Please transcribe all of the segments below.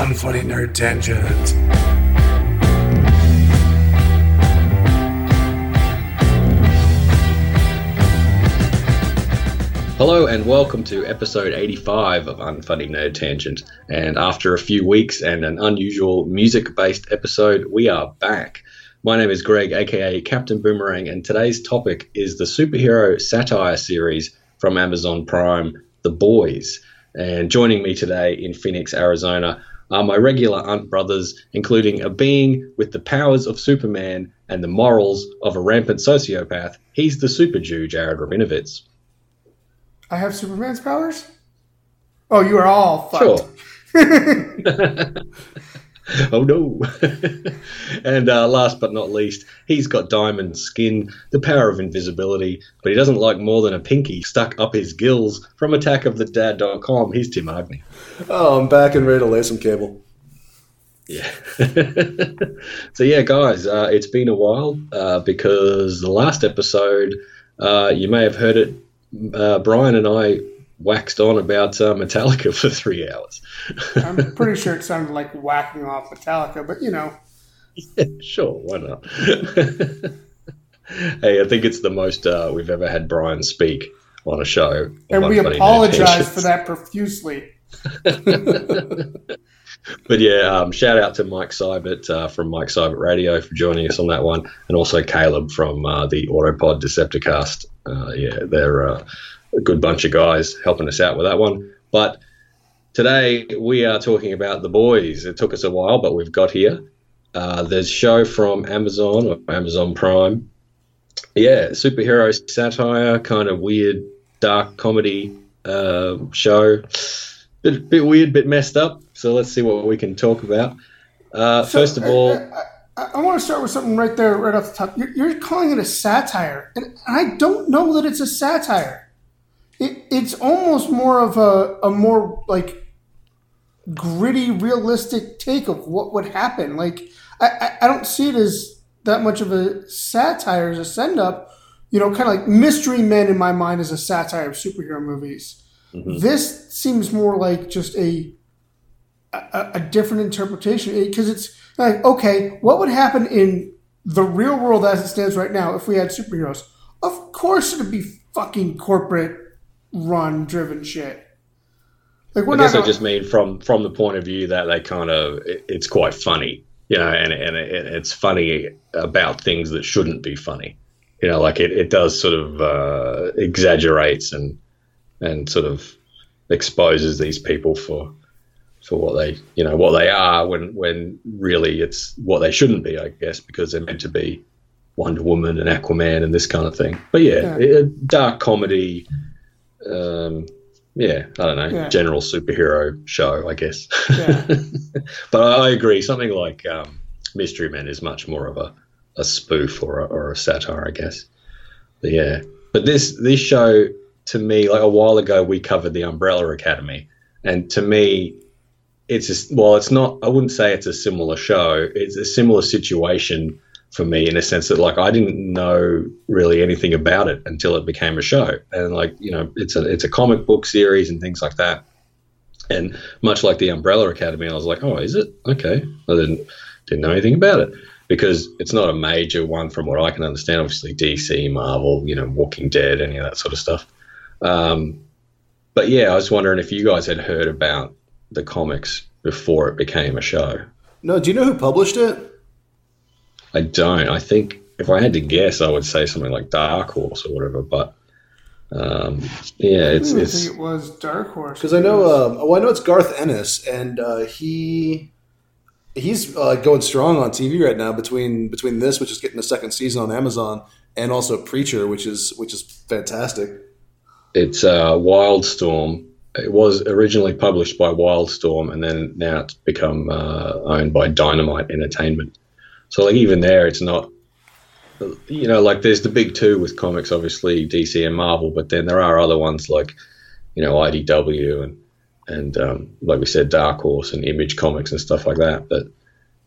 Unfunny Nerd Tangent. Hello and welcome to episode 85 of Unfunny Nerd Tangent. And after a few weeks and an unusual music based episode, we are back. My name is Greig, aka Captain Boomerang, and today's topic is the superhero satire series from Amazon Prime, The Boys. And joining me today in Phoenix, Arizona, are my regular aunt brothers, including a being with the powers of Superman and the morals of a rampant sociopath. He's the Super Jew, Jared Robinovitz. I have Superman's powers? Oh, you are all fucked. Sure. oh no. and uh, last but not least, he's got diamond skin, the power of invisibility, but he doesn't like more than a pinky stuck up his gills. From attackofthedad.com, he's Tim Agne. Oh, I'm back and ready to lay some cable. Yeah. so yeah, guys, uh, it's been a while uh, because the last episode, uh, you may have heard it. Uh, Brian and I waxed on about uh, Metallica for three hours. I'm pretty sure it sounded like whacking off Metallica, but you know. Yeah, sure, why not? hey, I think it's the most uh, we've ever had Brian speak on a show. on And we apologize for that profusely. But yeah, um, shout out to Mike Seibert uh, from Mike Seibert Radio for joining us on that one, and also Caleb from uh, the Autopod Decepticast. Uh, yeah, they're uh, a good bunch of guys helping us out with that one. But today we are talking about the boys. It took us a while, but we've got here. Uh, there's a show from Amazon or Amazon Prime. Yeah, superhero satire, kind of weird, dark comedy uh, show. Bit, bit weird, bit messed up. So let's see what we can talk about. Uh, So, first of all, I, I, I want to start with something right there, right off the top. You're, you're calling it a satire, and I don't know that it's a satire. It, it's almost more of a, a more like gritty, realistic take of what would happen. Like I, I, I don't see it as that much of a satire as a send up. You know, kind of like Mystery Men in my mind is a satire of superhero movies. Mm-hmm. This seems more like just a a, a different interpretation because it's like okay, what would happen in the real world as it stands right now if we had superheroes? Of course, it'd be fucking corporate run driven shit. Like we're I guess I just mean from from the point of view that they kind of it, it's quite funny, you know, and and it, it's funny about things that shouldn't be funny, you know, like it, it does sort of uh, exaggerates and and sort of exposes these people for for what they you know what they are when when really it's what they shouldn't be, I guess, because they're meant to be Wonder Woman and Aquaman and this kind of thing. But yeah, Yeah. it- dark comedy. Um, yeah, I don't know, Yeah. general superhero show, I guess. Yeah. but I, agree. Something like um, Mystery Men is much more of a, a spoof or a, or a satire, I guess. But yeah, but this this show to me, like a while ago, we covered the Umbrella Academy, and to me, it's a, well, it's not. I wouldn't say it's a similar show. It's a similar situation for me in a sense that like I didn't know really anything about it until it became a show, and like you know, it's a it's a comic book series and things like that. And much like the Umbrella Academy, I was like, oh, is it okay? I didn't didn't know anything about it because it's not a major one from what I can understand. Obviously, DC, Marvel, you know, Walking Dead, any of that sort of stuff. Um, but yeah, I was wondering if you guys had heard about the comics before it became a show. No, do you know who published it? I don't. I think if I had to guess, I would say something like Dark Horse or whatever. But um, yeah, I it's didn't it's think it was Dark Horse Because I know, um, oh, I know it's Garth Ennis, and uh, he he's uh, going strong on TV right now between between this, which is getting a second season on Amazon, and also Preacher, which is which is fantastic. it's uh, Wildstorm. It was originally published by Wildstorm, and then now it's become uh, owned by Dynamite Entertainment. So, like, even there, it's not, you know, like there's the big two with comics, obviously DC and Marvel, but then there are other ones like, you know, IDW and and um, like we said, Dark Horse and Image Comics and stuff like that. But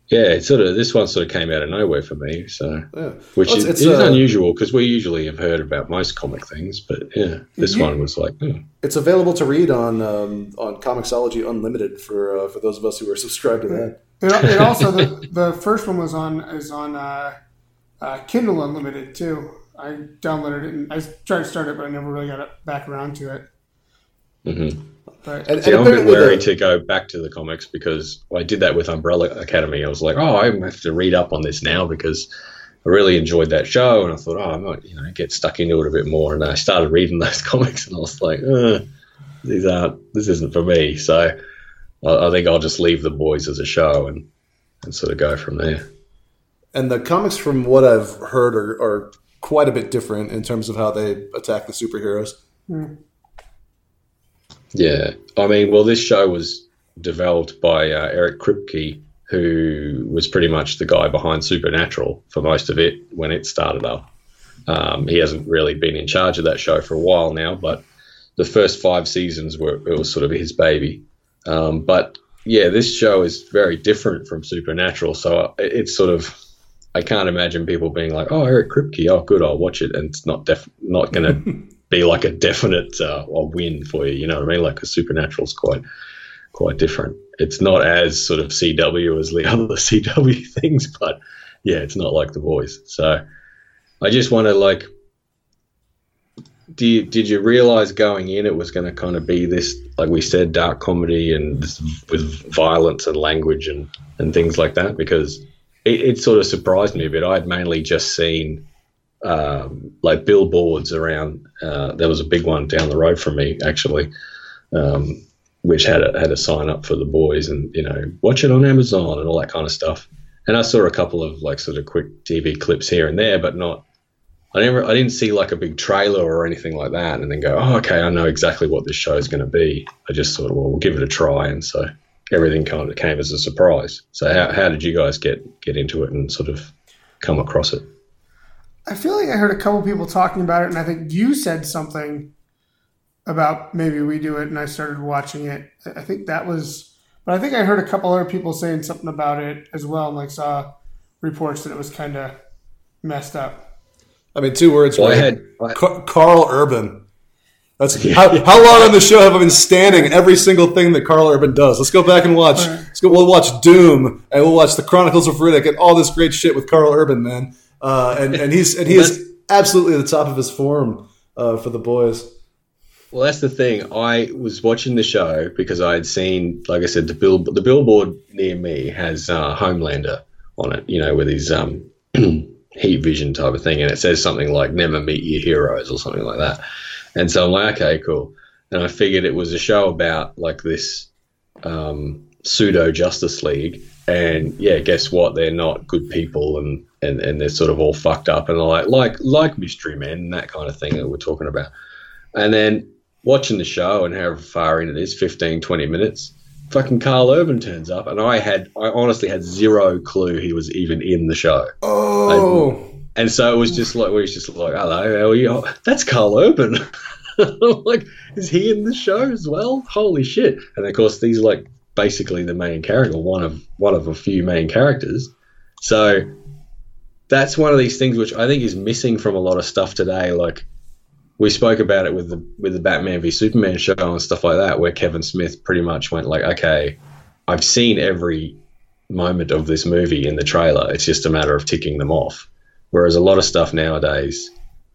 yeah, it sort of this one sort of came out of nowhere for me. So, Yeah. which Well, is, it's- is it's, uh, unusual because we usually have heard about most comic things, but yeah, this Yeah. one was like, hmm. It's available to read on um, on Comixology Unlimited for uh, for those of us who are subscribed to that. It, it also the, the first one was on is on uh, uh, Kindle Unlimited too. I downloaded it and I tried to start it, but I never really got it back around to it. mhm. But And, See, and I'm a bit apparently wary the- to go back to the comics because I did that with Umbrella Academy. I was like, oh, I have to read up on this now because I really enjoyed that show, and I thought, oh, I might, you know, get stuck into it a bit more. And I started reading those comics, and I was like, uh, these aren't, this isn't for me. So I, I think I'll just leave the boys as a show and and sort of go from there. And the comics, from what I've heard, are, are quite a bit different in terms of how they attack the superheroes. Yeah, I mean, well, this show was developed by uh, Eric Kripke, who was pretty much the guy behind Supernatural for most of it when it started up. Um, he hasn't really been in charge of that show for a while now, but the first five seasons were it was sort of his baby. Um, but yeah, this show is very different from Supernatural, so it- it's sort of I can't imagine people being like, "Oh, Eric Kripke, oh, good, I'll watch it," and it's not def- not going to be like a definite uh, a win for you. You know what I mean? Like a Supernatural's quite quite different. It's not as sort of CW as the other CW things, but yeah, it's not like The Voice. So I just want to like. Do you, did you realize going in it was going to kind of be this, like we said, dark comedy and this, with violence and language and, and things like that? Because it, it sort of surprised me a bit. I had mainly just seen um, like billboards around. Uh, there was a big one down the road from me, actually, um, which had a, had a sign up for the boys and you know watch it on Amazon and all that kind of stuff. And I saw a couple of like sort of quick TV clips here and there, but not. I never, I didn't see like a big trailer or anything like that, and then go, oh, okay, I know exactly what this show is going to be. I just thought, well, we'll give it a try, and so everything kind of came as a surprise. So how, how did you guys get get into it and sort of come across it? I feel like I heard a couple people talking about it, and I think you said something about maybe we do it, and I started watching it. I I think that was, but I think I heard a couple other people saying something about it as well, and like saw reports that it was kind of messed up. I mean, two words. Well, I had I, Karl Urban. That's how, how long on the show have I been standing every single thing that Karl Urban does? Let's go back and watch. Let's go. We'll watch Doom and we'll watch the Chronicles of Riddick and all this great shit with Karl Urban, man. Uh, and and he's and he is absolutely at the top of his form uh, for the boys. Well, that's the thing. I was watching the show because I had seen, like I said, the bill the billboard near me has uh, Homelander on it. You know, with his um, heat vision type of thing, and it says something like "Never meet your heroes" or something like that. And so I'm like, okay, cool. And I figured it was a show about like this um, pseudo Justice League. And yeah, guess what? They're not good people, and, and, and they're sort of all fucked up, and like like like Mystery Men and that kind of thing that we're talking about. And then watching the show and however far in it is 15 20 minutes fucking karl urban turns up and i had i honestly had zero clue he was even in the show. Oh, and so it was just like we was just like hello how are you? Oh, that's karl urban. I'm like is he in the show as well? Holy shit. And of course these like basically the main character one of one of a few main characters so that's one of these things which i think is missing from a lot of stuff today like we spoke about it with the with the Batman v Superman show and stuff like that, where Kevin Smith pretty much went like, okay, I've seen every moment of this movie in the trailer. It's just a matter of ticking them off. Whereas a lot of stuff nowadays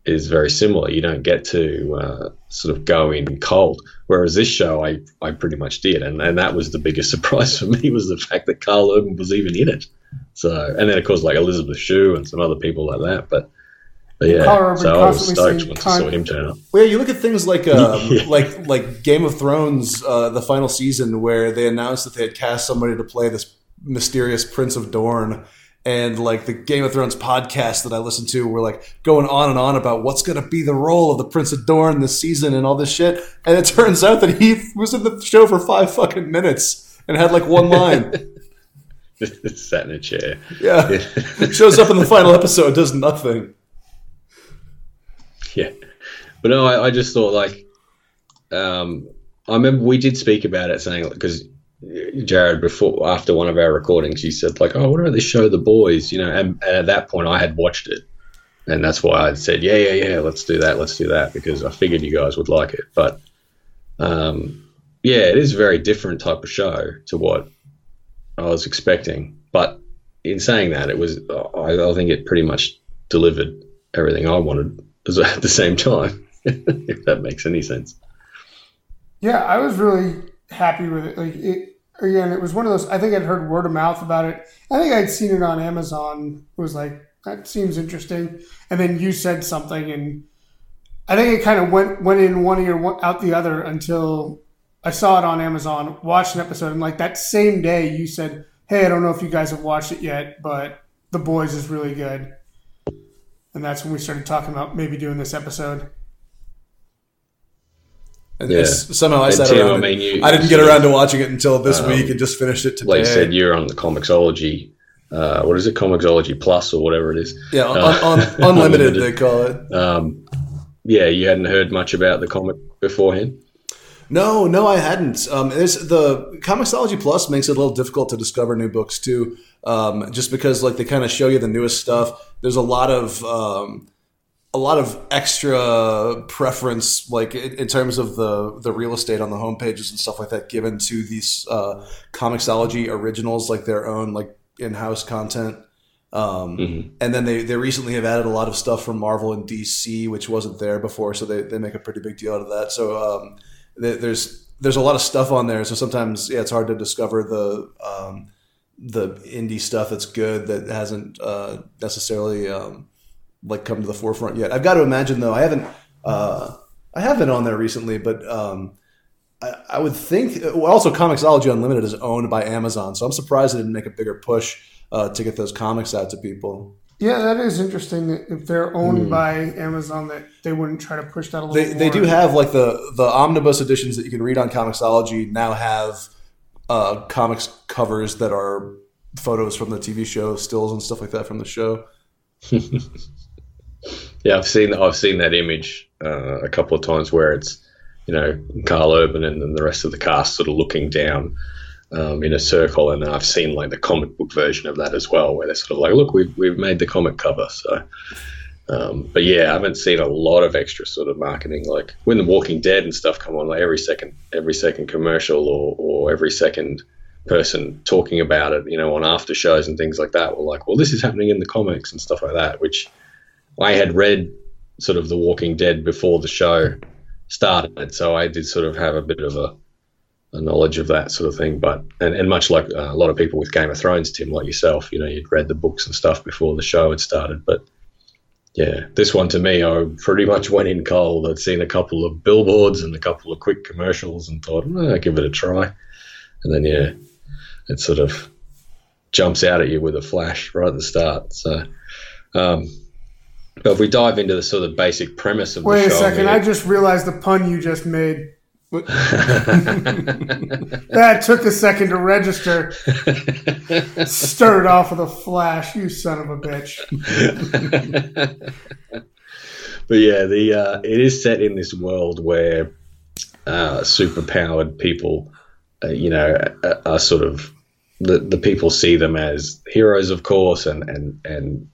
is very similar. You don't get to uh, sort of go in cold. Whereas this show, I, I pretty much did, and, and that was the biggest surprise for me was the fact that Karl Urban was even in it. So, and then of course like Elizabeth Shue and some other people like that, but. But yeah, Karl Urban so I was stoked saying once I con- saw him turn up. Well, yeah, you look at things like um, Yeah. like like Game of Thrones, uh, the final season, where they announced that they had cast somebody to play this mysterious Prince of Dorne, and like the Game of Thrones podcast that I listened to were like going on and on about what's going to be the role of the Prince of Dorne this season and all this shit, and it turns out that he was in the show for five fucking minutes and had like one line. Sat in a chair. Yeah, shows up in the final episode, does nothing. Yeah, but no, I, I just thought like, um, I remember we did speak about it, saying because Jared before after one of our recordings, you said like, "Oh, what about this show, The Boys?" You know, and, and at that point, I had watched it, and that's why I said, "Yeah, yeah, yeah, let's do that, let's do that," because I figured you guys would like it. But um, yeah, it is a very different type of show to what I was expecting. But in saying that, it was I, I think it pretty much delivered everything I wanted at the same time. if that makes any sense. Yeah, I was really happy with it. Like it again, it was one of those. I think I'd heard word of mouth about it. I think I'd seen it on Amazon. It was like that seems interesting, and then you said something, and I think it kind of went went in one ear, out the other until I saw it on Amazon, watched an episode, and like that same day, you said, "Hey, I don't know if you guys have watched it yet, but The Boys is really good." And that's when we started talking about maybe doing this episode. Yeah. somehow I sat around. I, mean, you, I didn't get around to watching it until this um, week and just finished it today. Like I said, you're on the Comixology. Uh, what is it? Comixology Plus or whatever it is. Yeah, on, uh, on, unlimited, unlimited, they call it. Um, yeah, you hadn't heard much about the comic beforehand. No, no, I hadn't. Um, the Comixology Plus makes it a little difficult to discover new books too, um, just because like they kind of show you the newest stuff. There's a lot of um, a lot of extra preference, like in, terms of the the real estate on the homepages and stuff like that, given to these uh, Comixology originals, like their own like in house content. Um, mm-hmm. And then they, they recently have added a lot of stuff from Marvel and DC, which wasn't there before, so they, they make a pretty big deal out of that. So um, there's there's a lot of stuff on there. So sometimes yeah, it's hard to discover the um, the indie stuff that's good that hasn't uh, necessarily um, like come to the forefront yet. I've got to imagine though. I haven't uh, I have been on there recently, but um, I, I, would think also Comixology Unlimited is owned by Amazon, so I'm surprised they didn't make a bigger push uh, to get those comics out to people. Yeah, that is interesting. That if they're owned mm. by Amazon, that they wouldn't try to push that a little. They, more. they do have like the the omnibus editions that you can read on Comixology now have uh, comics covers that are photos from the TV show, stills and stuff like that from the show. yeah, I've seen I've seen that image uh, a couple of times where it's you know Karl Urban and then the rest of the cast sort of looking down um, in a circle, and I've seen like the comic book version of that as well, where they're sort of like, look, we've we've made the comic cover. So, um, but yeah, I haven't seen a lot of extra sort of marketing like when The Walking Dead and stuff come on, like every second every second commercial or or every second person talking about it, you know, on after shows and things like that. Were like, well, this is happening in the comics and stuff like that, which I had read sort of The Walking Dead before the show started, so I did sort of have a bit of a a knowledge of that sort of thing. But and, and much like uh, a lot of people with Game of Thrones, Tim, like yourself, you know, you'd read the books and stuff before the show had started. But yeah, this one to me, I pretty much went in cold. I'd seen a couple of billboards and a couple of quick commercials and thought, oh, I'll give it a try. And then yeah, it sort of jumps out at you with a flash right at the start. So. Um, but if we dive into the sort of basic premise of Wait the show, wait a second, I just realized the pun you just made. that took a second to register. Stirred off with a flash, you son of a bitch. but yeah, the uh, it is set in this world where uh, superpowered people, uh, you know, are, are, sort of the the people see them as heroes, of course, and and and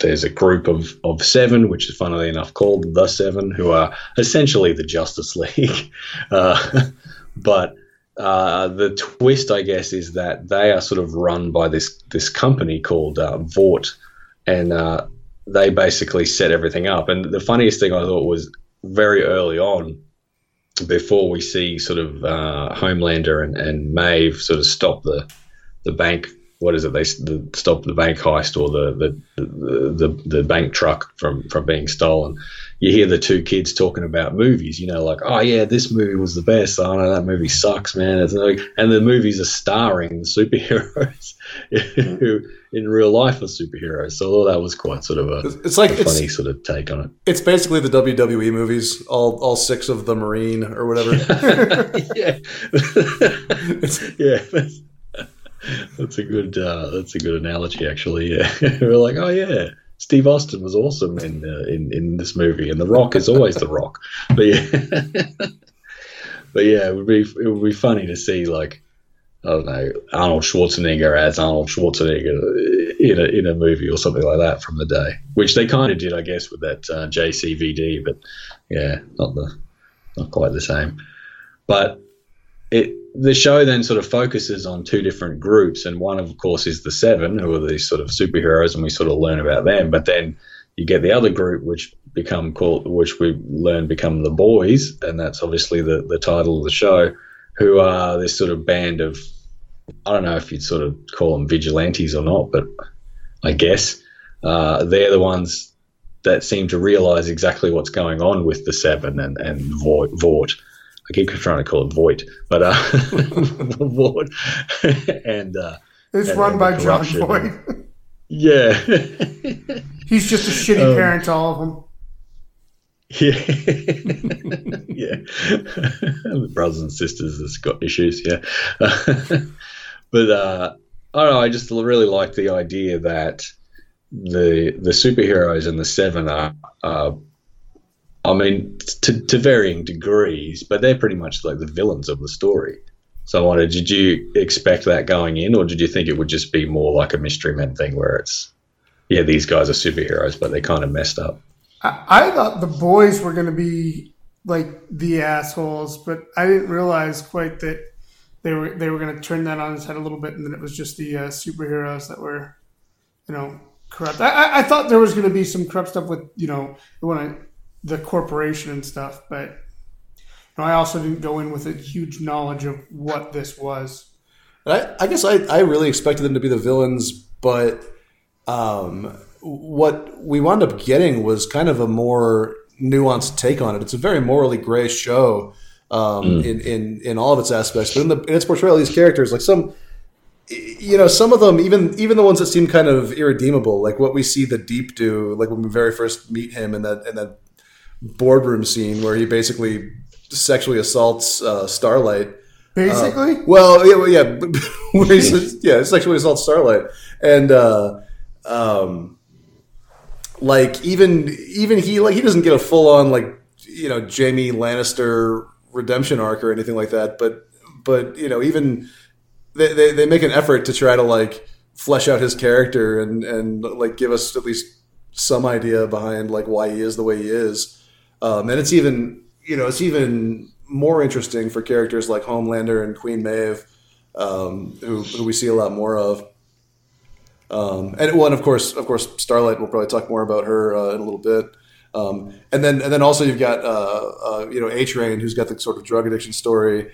there's a group of, of seven, which is funnily enough called the Seven, who are essentially the Justice League. Uh, but uh, the twist, I guess, is that they are sort of run by this this company called uh, Vought, and uh, they basically set everything up. And the funniest thing I thought was very early on, before we see sort of uh, Homelander and, and Maeve sort of stop the the bank what is it? They the, stop the bank heist or the the, the the, the bank truck from from being stolen. You hear the two kids talking about movies. You know, like, oh yeah, this movie was the best. Oh no, that movie sucks, man. It's like, and the movies are starring superheroes who in real life are superheroes. So that was quite sort of a it's like a funny sort of take on it. It's basically the WWE movies, all all six of the Marine or whatever. yeah, yeah. That's a good. Uh, that's a good analogy, actually. Yeah, we're like, oh yeah, Steve Austin was awesome in uh, in in this movie, and The Rock is always The Rock. But yeah, but yeah, it would be it would be funny to see like I don't know Arnold Schwarzenegger as Arnold Schwarzenegger in a in a movie or something like that from the day, which they kind of did, I guess, with that uh, JCVD, but yeah, not the not quite the same. But it the show then sort of focuses on two different groups, and one of course is the Seven, who are these sort of superheroes, and we sort of learn about them. But then you get the other group, which become called, which we learn become the Boys, and that's obviously the the title of the show, who are this sort of band of I don't know if you'd sort of call them vigilantes or not, but I guess uh, they're the ones that seem to realize exactly what's going on with the Seven and and Vought. I keep trying to call it Voight, but uh, and uh, It's And run then by John. Boyd. yeah, He's just a shitty Um, parent to all of them. yeah, yeah. the brothers and sisters that's got issues, yeah. but uh, I don't know. I just really like the idea that the the superheroes and the Seven are. Uh, I mean, to, to varying degrees, but they're pretty much like the villains of the story. So I wondered, did you expect that going in, or did you think it would just be more like a Mystery Men thing where it's, yeah, these guys are superheroes, but they kind of messed up? I, I thought the boys were going to be like the assholes, but I didn't realize quite that they were they were going to turn that on its head a little bit, and then it was just the uh, superheroes that were, you know, corrupt. I, I, I thought there was going to be some corrupt stuff with you know when the corporation and stuff, but you know, I also didn't go in with a huge knowledge of what this was. I, I guess I, I really expected them to be the villains, but um, what we wound up getting was kind of a more nuanced take on it. It's a very morally gray show um, in, in in all of its aspects, but in, the, in its portrayal of these characters, like some, you know, some of them, even even the ones that seem kind of irredeemable, like what we see the Deep do, like when we very first meet him in that in that boardroom scene where he basically sexually assaults uh, Starlight. Basically, Well, yeah, well, yeah, where he says, yeah, sexually assault Starlight, and uh, um, like even even he like he doesn't get a full on like you know Jaime Lannister redemption arc or anything like that, but but you know even they, they, they make an effort to try to like flesh out his character and and like give us at least some idea behind like why he is the way he is, um, and it's even you know it's even more interesting for characters like Homelander and Queen Maeve, um, who, who we see a lot more of. Um, and one, of course, of course, Starlight. We'll probably talk more about her uh, in a little bit. Um, and then, and then also you've got uh, uh, you know A Train, who's got the sort of drug addiction story,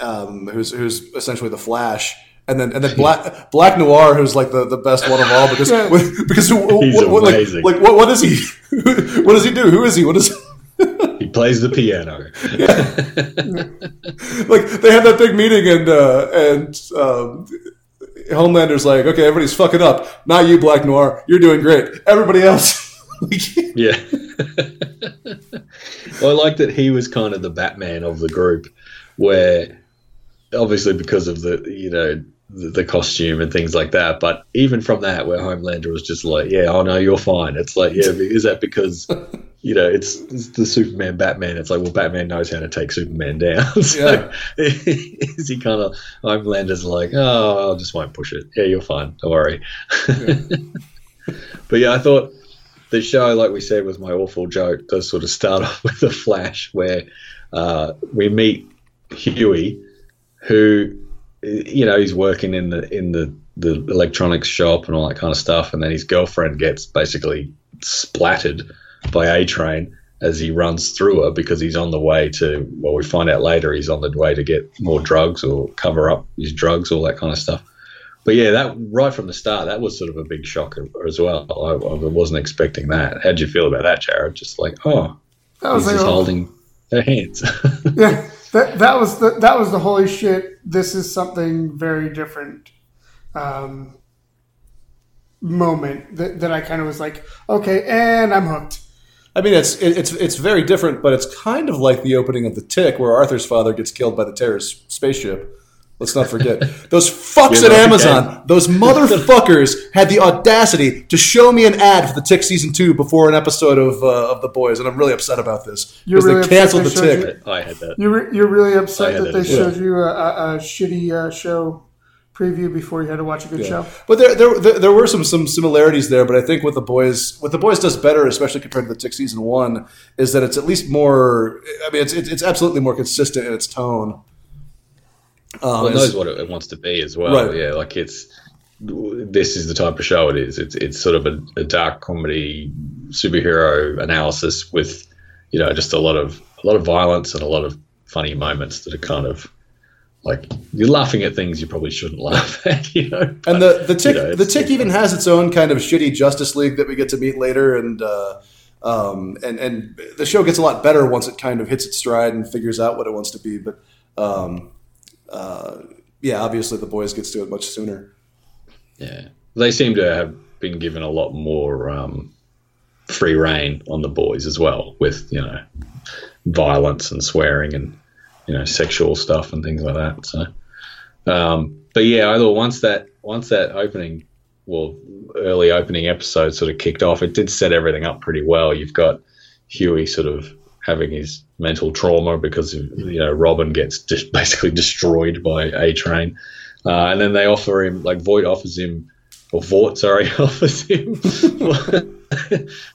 um, who's who's essentially the Flash. And then, and then Black Black Noir, who's like the, the best one of all because because what, what- like, like what, what is he? what does he do? Who is he? What is He plays the piano. like they had that big meeting and uh, and um, Homelander's like, okay, everybody's fucking up. Not you, Black Noir. You're doing great. Everybody else. Yeah. well, I like that he was kind of the Batman of the group, where obviously because of the you know the, the costume and things like that. But even from that, where Homelander was just like, "Yeah, oh no, you're fine." It's like, yeah, is that because you know it's, it's the Superman Batman? It's like, well, Batman knows how to take Superman down. so is he kind of Homelander's like, oh, I just won't push it. Yeah, you're fine. Don't worry. but yeah, I thought the show, like we said, was my awful joke. Does sort of start off with a flash where uh, we meet Hughie, who you know he's working in the in the the electronics shop and all that kind of stuff, and then his girlfriend gets basically splattered by A Train as he runs through her because he's on the way to. Well, we find out later he's on the way to get more drugs or cover up his drugs, all that kind of stuff. But yeah, that right from the start, that was sort of a big shock as well. I, I wasn't expecting that. How'd you feel about that, Jared? Just like, oh, that was he's like, holding their hands. yeah, that that was the that was the holy shit. This is something very different. Um, moment that, that I kind of was like, okay, and I'm hooked. I mean, it's it's it's very different, but it's kind of like the opening of the Tick, where Arthur's father gets killed by the terrorist spaceship. Let's not forget those fucks at know, Amazon. Those motherfuckers had the audacity to show me an ad for the Tick season two before an episode of uh, of The Boys, and I'm really upset about this You're because really they canceled they the Tick. you- I had that. You're, you're really upset that that they as showed you a, a, a shitty uh, show. Preview before you had to watch a good show. But there, there, there, there were some some similarities there. But I think what the boys, what the boys does better, especially compared to the Tick season one, is that it's at least more. I mean, it's it's, it's absolutely more consistent in its tone. Um, Well, it knows what it wants to be as well. Right. Yeah, like it's this is the type of show it is. It's it's sort of a, a dark comedy superhero analysis with you know just a lot of a lot of violence and a lot of funny moments that are kind of like you're laughing at things you probably shouldn't laugh at. You know, And the the tick you know, the tick even has its own kind of shitty Justice League that we get to meet later, and uh, um, and and the show gets a lot better once it kind of hits its stride and figures out what it wants to be. But um, uh, yeah, obviously the boys gets to it much sooner. Yeah, they seem to have been given a lot more um, free rein on the boys as well, with you know violence and swearing and you know sexual stuff and things like that. So, um, but yeah, I thought once that once that opening, well, early opening episode sort of kicked off, it did set everything up pretty well. You've got Hughie sort of having his mental trauma because you know Robin gets basically destroyed by A Train. Uh, and then they offer him, like Voight offers him, or Vought, sorry, offers him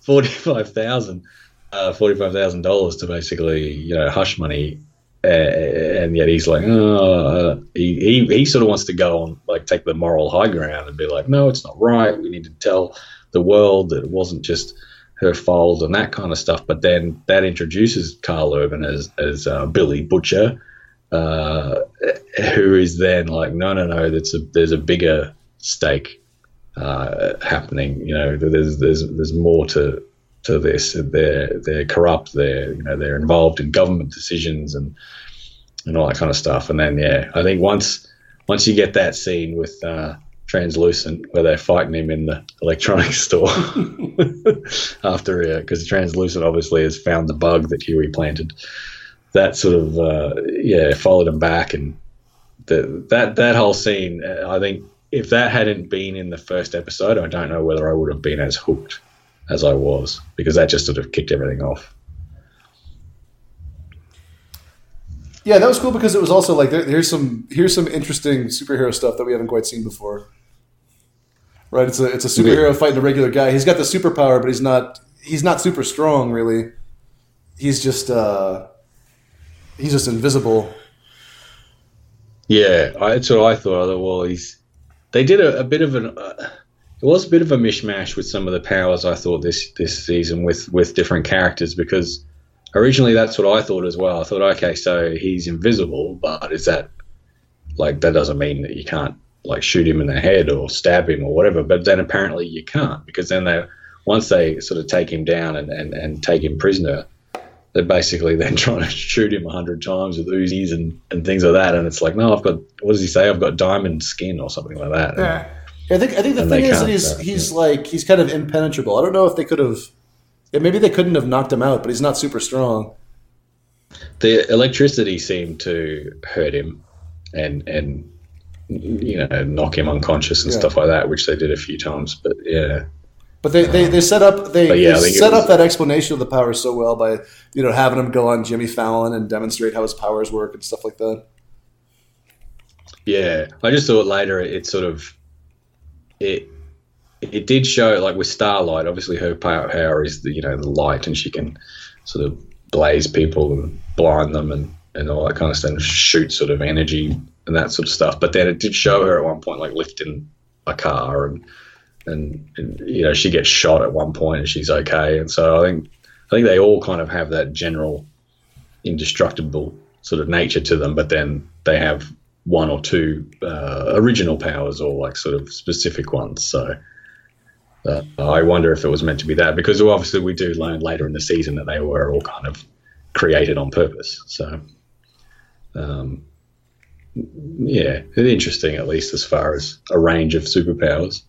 forty-five thousand, uh, forty-five thousand dollars to basically, you know, hush money, and yet he's like, oh, he, he he sort of wants to go on, like, take the moral high ground and be like, no, it's not right. We need to tell the world that it wasn't just her fault and that kind of stuff. But then that introduces Karl Urban as as uh, Billy Butcher uh, who is then like, no, no, no, that's a, there's a bigger stake uh, happening. You know, there's there's there's more to to this. They're they're corrupt. They're you know they're involved in government decisions and and all that kind of stuff. And then yeah, I think once once you get that scene with uh, Translucent where they're fighting him in the electronics store after because Translucent obviously has found the bug that Hughie planted that sort of uh, yeah followed him back and the, that that whole scene uh, I think if that hadn't been in the first episode I don't know whether I would have been as hooked as I was because that just sort of kicked everything off Yeah, that was cool because it was also like there, here's some here's some interesting superhero stuff that we haven't quite seen before. Right, it's a it's a superhero fighting a regular guy. He's got the superpower, but he's not he's not super strong really. He's just uh, he's just invisible. yeah I, that's what I thought I thought well he's they did a, a bit of an uh, it was a bit of a mishmash with some of the powers I thought this this season with with different characters because originally that's what I thought as well. I thought, okay, so he's invisible, but is that like that doesn't mean that you can't like shoot him in the head or stab him or whatever? But then apparently you can't because then they once they sort of take him down and, and, and take him prisoner, they're basically then trying to shoot him a hundred times with Uzis and, and things like that. And it's like, no, I've got what does he say? I've got diamond skin or something like that. Yeah. I think I think the And thing is that he's uh, he's like he's kind of impenetrable. I don't know if they could have. Yeah, maybe they couldn't have knocked him out, but he's not super strong. the electricity seemed to hurt him and and you know knock him unconscious and Yeah. stuff like that which they did a few times but yeah But they, they, they set up they, yeah, they set was- up that explanation of the powers so well by you know having him go on Jimmy Fallon and demonstrate how his powers work and stuff like that. yeah i just thought later it, sort of it it did show like with starlight obviously her power, is the you know the light and she can sort of blaze people and blind them and and all that kind of stuff shoot sort of energy and that sort of stuff. But then it did show her at one point like lifting a car and and, and you know she gets shot at one point and she's okay. And so i think i think they all kind of have that general indestructible sort of nature to them but then they have one or two uh, original powers or like sort of specific ones so uh, i wonder if it was meant to be that because obviously we do learn later in the season that they were all kind of created on purpose so um, yeah, it's interesting at least as far as a range of superpowers.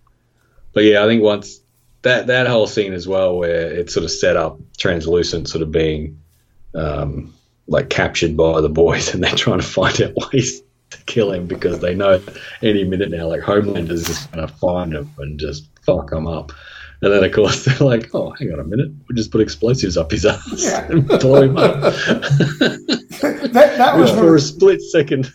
But yeah, I think once that that whole scene as well, where it sort of set up translucent sort of being um, like captured by the boys, and they're trying to find out ways to kill him because they know any minute now, like Homelander's just going to find him and just fuck him up. And then, of course, they're like, "Oh, hang on a minute, we just put explosives up his ass Yeah. and blow him up." that that was for a split second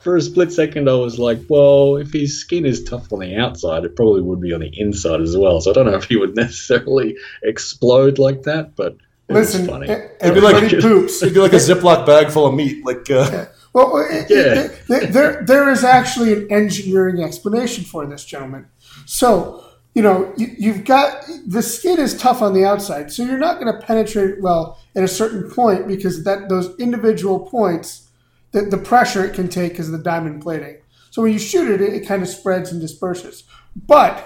for a split second, I was like, well, if his skin is tough on the outside, it probably would be on the inside as well. So I don't know if he would necessarily explode like that, but it Listen, was funny. e- It'd be like- everybody poops. It'd be like a Ziploc bag full of meat. Like, uh, Well, it, Yeah. it, there, there is actually an engineering explanation for this, gentlemen. So, you know, you, you've got the skin is tough on the outside, so you're not going to penetrate it well at a certain point because that those individual points, the, the pressure it can take is the diamond plating. So when you shoot it, it, it kind of spreads and disperses. But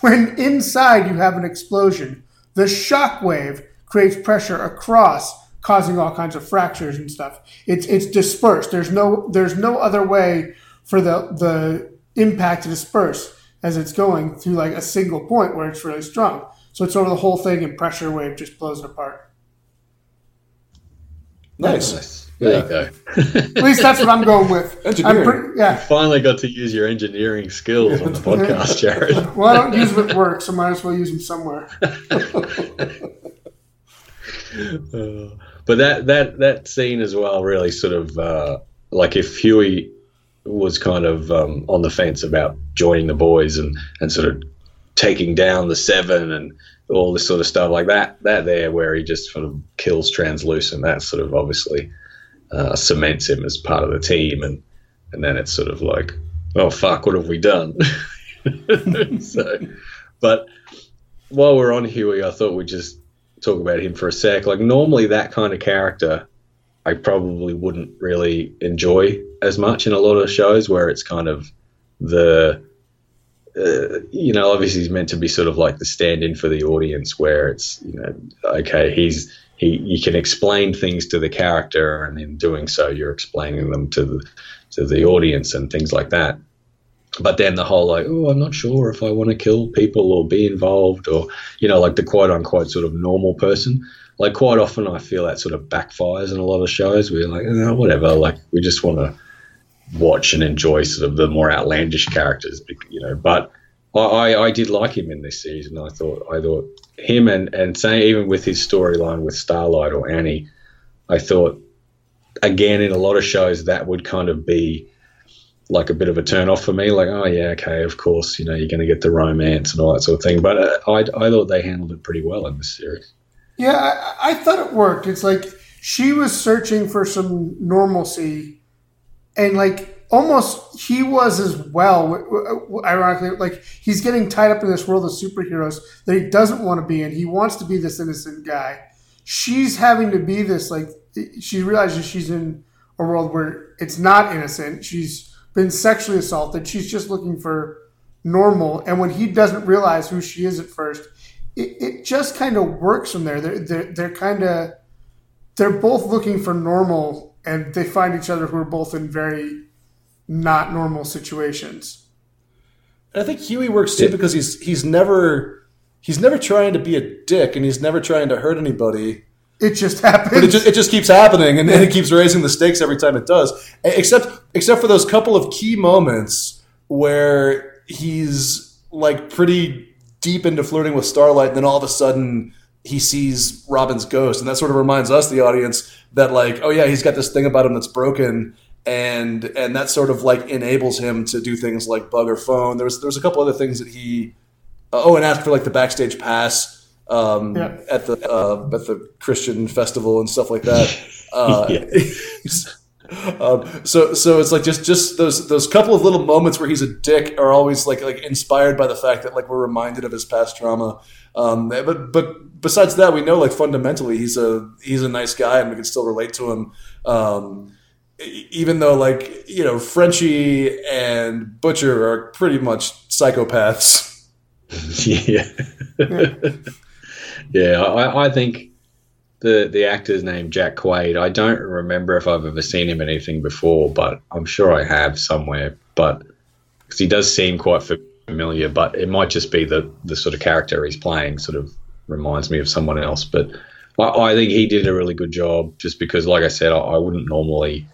when inside you have an explosion, the shock wave creates pressure across, causing all kinds of fractures and stuff. It's it's dispersed. There's no there's no other way for the the impact to disperse as it's going through like a single point where it's really strong. So it's over the whole thing, and pressure wave just blows it apart. nice. Nice. There you go. At least that's what I'm going with. Engineering. I'm pretty, yeah. Finally got to use your engineering skills on the podcast, Jared. Well, I don't use them at work, so might as well use them somewhere. Uh, but that that that scene as well really sort of uh, like if Hughie was kind of um, on the fence about joining the boys and and sort of taking down the seven and all this sort of stuff like that that there where he just sort of kills translucent that sort of obviously uh, cements him as part of the team and and then it's sort of like oh fuck what have we done? So but while we're on Hughie I thought we'd just talk about him for a sec. Like normally that kind of character I probably wouldn't really enjoy as much in a lot of shows where it's kind of the uh, you know obviously he's meant to be sort of like the stand-in for the audience where it's you know okay he's he you can explain things to the character and in doing so you're explaining them to the to the audience and things like that but then the whole like oh i'm not sure if i want to kill people or be involved or you know like the quote unquote sort of normal person. Like quite often i feel that sort of backfires in a lot of shows you're like oh, whatever like we just want to watch and enjoy sort of the more outlandish characters you know. But I, I, I did like him in this season i thought i thought him and and say even with his storyline with starlight or annie i thought again in a lot of shows that would kind of be like a bit of a turn off for me. Like, oh yeah, okay, of course, you know, you're going to get the romance and all that sort of thing. But uh, I, I thought they handled it pretty well in this series. Yeah, I, I thought it worked. It's like she was searching for some normalcy, and like almost he was as well. Ironically, like he's getting tied up in this world of superheroes that he doesn't want to be in. He wants to be this innocent guy. She's having to be this like she realizes she's in a world where it's not innocent. She's been sexually assaulted. She's just looking for normal. And when he doesn't realize who she is at first, it, it just kind of works from there. They're they're, they're kind of they're both looking for normal, and they find each other who are both in very not normal situations. And I think Hughie works too because he's he's never he's never trying to be a dick and he's never trying to hurt anybody. It just happens. But it just, it just keeps happening, and, and it keeps raising the stakes every time it does. Except except for those couple of key moments where he's like pretty deep into flirting with Starlight, and then all of a sudden he sees Robin's ghost, and that sort of reminds us, the audience, that like, oh yeah, he's got this thing about him that's broken, and and that sort of like enables him to do things like bug or phone. There was there was a couple other things that he, uh, oh, and ask for like the backstage pass um, Yeah. at the uh, at the Christian festival and stuff like that. Uh, um, so so it's like just just those those couple of little moments where he's a dick are always like like inspired by the fact that like we're reminded of his past trauma. Um, but but besides that, we know like fundamentally he's a he's a nice guy and we can still relate to him. Um, even though like you know Frenchie and Butcher are pretty much psychopaths. yeah, yeah. I, I think the the actor's name Jack Quaid. I don't remember if I've ever seen him in anything before, but I'm sure I have somewhere. But because he does seem quite familiar, but it might just be the the sort of character he's playing. Sort of reminds me of someone else, but I, I think he did a really good job. Just because, like I said, I, I wouldn't normally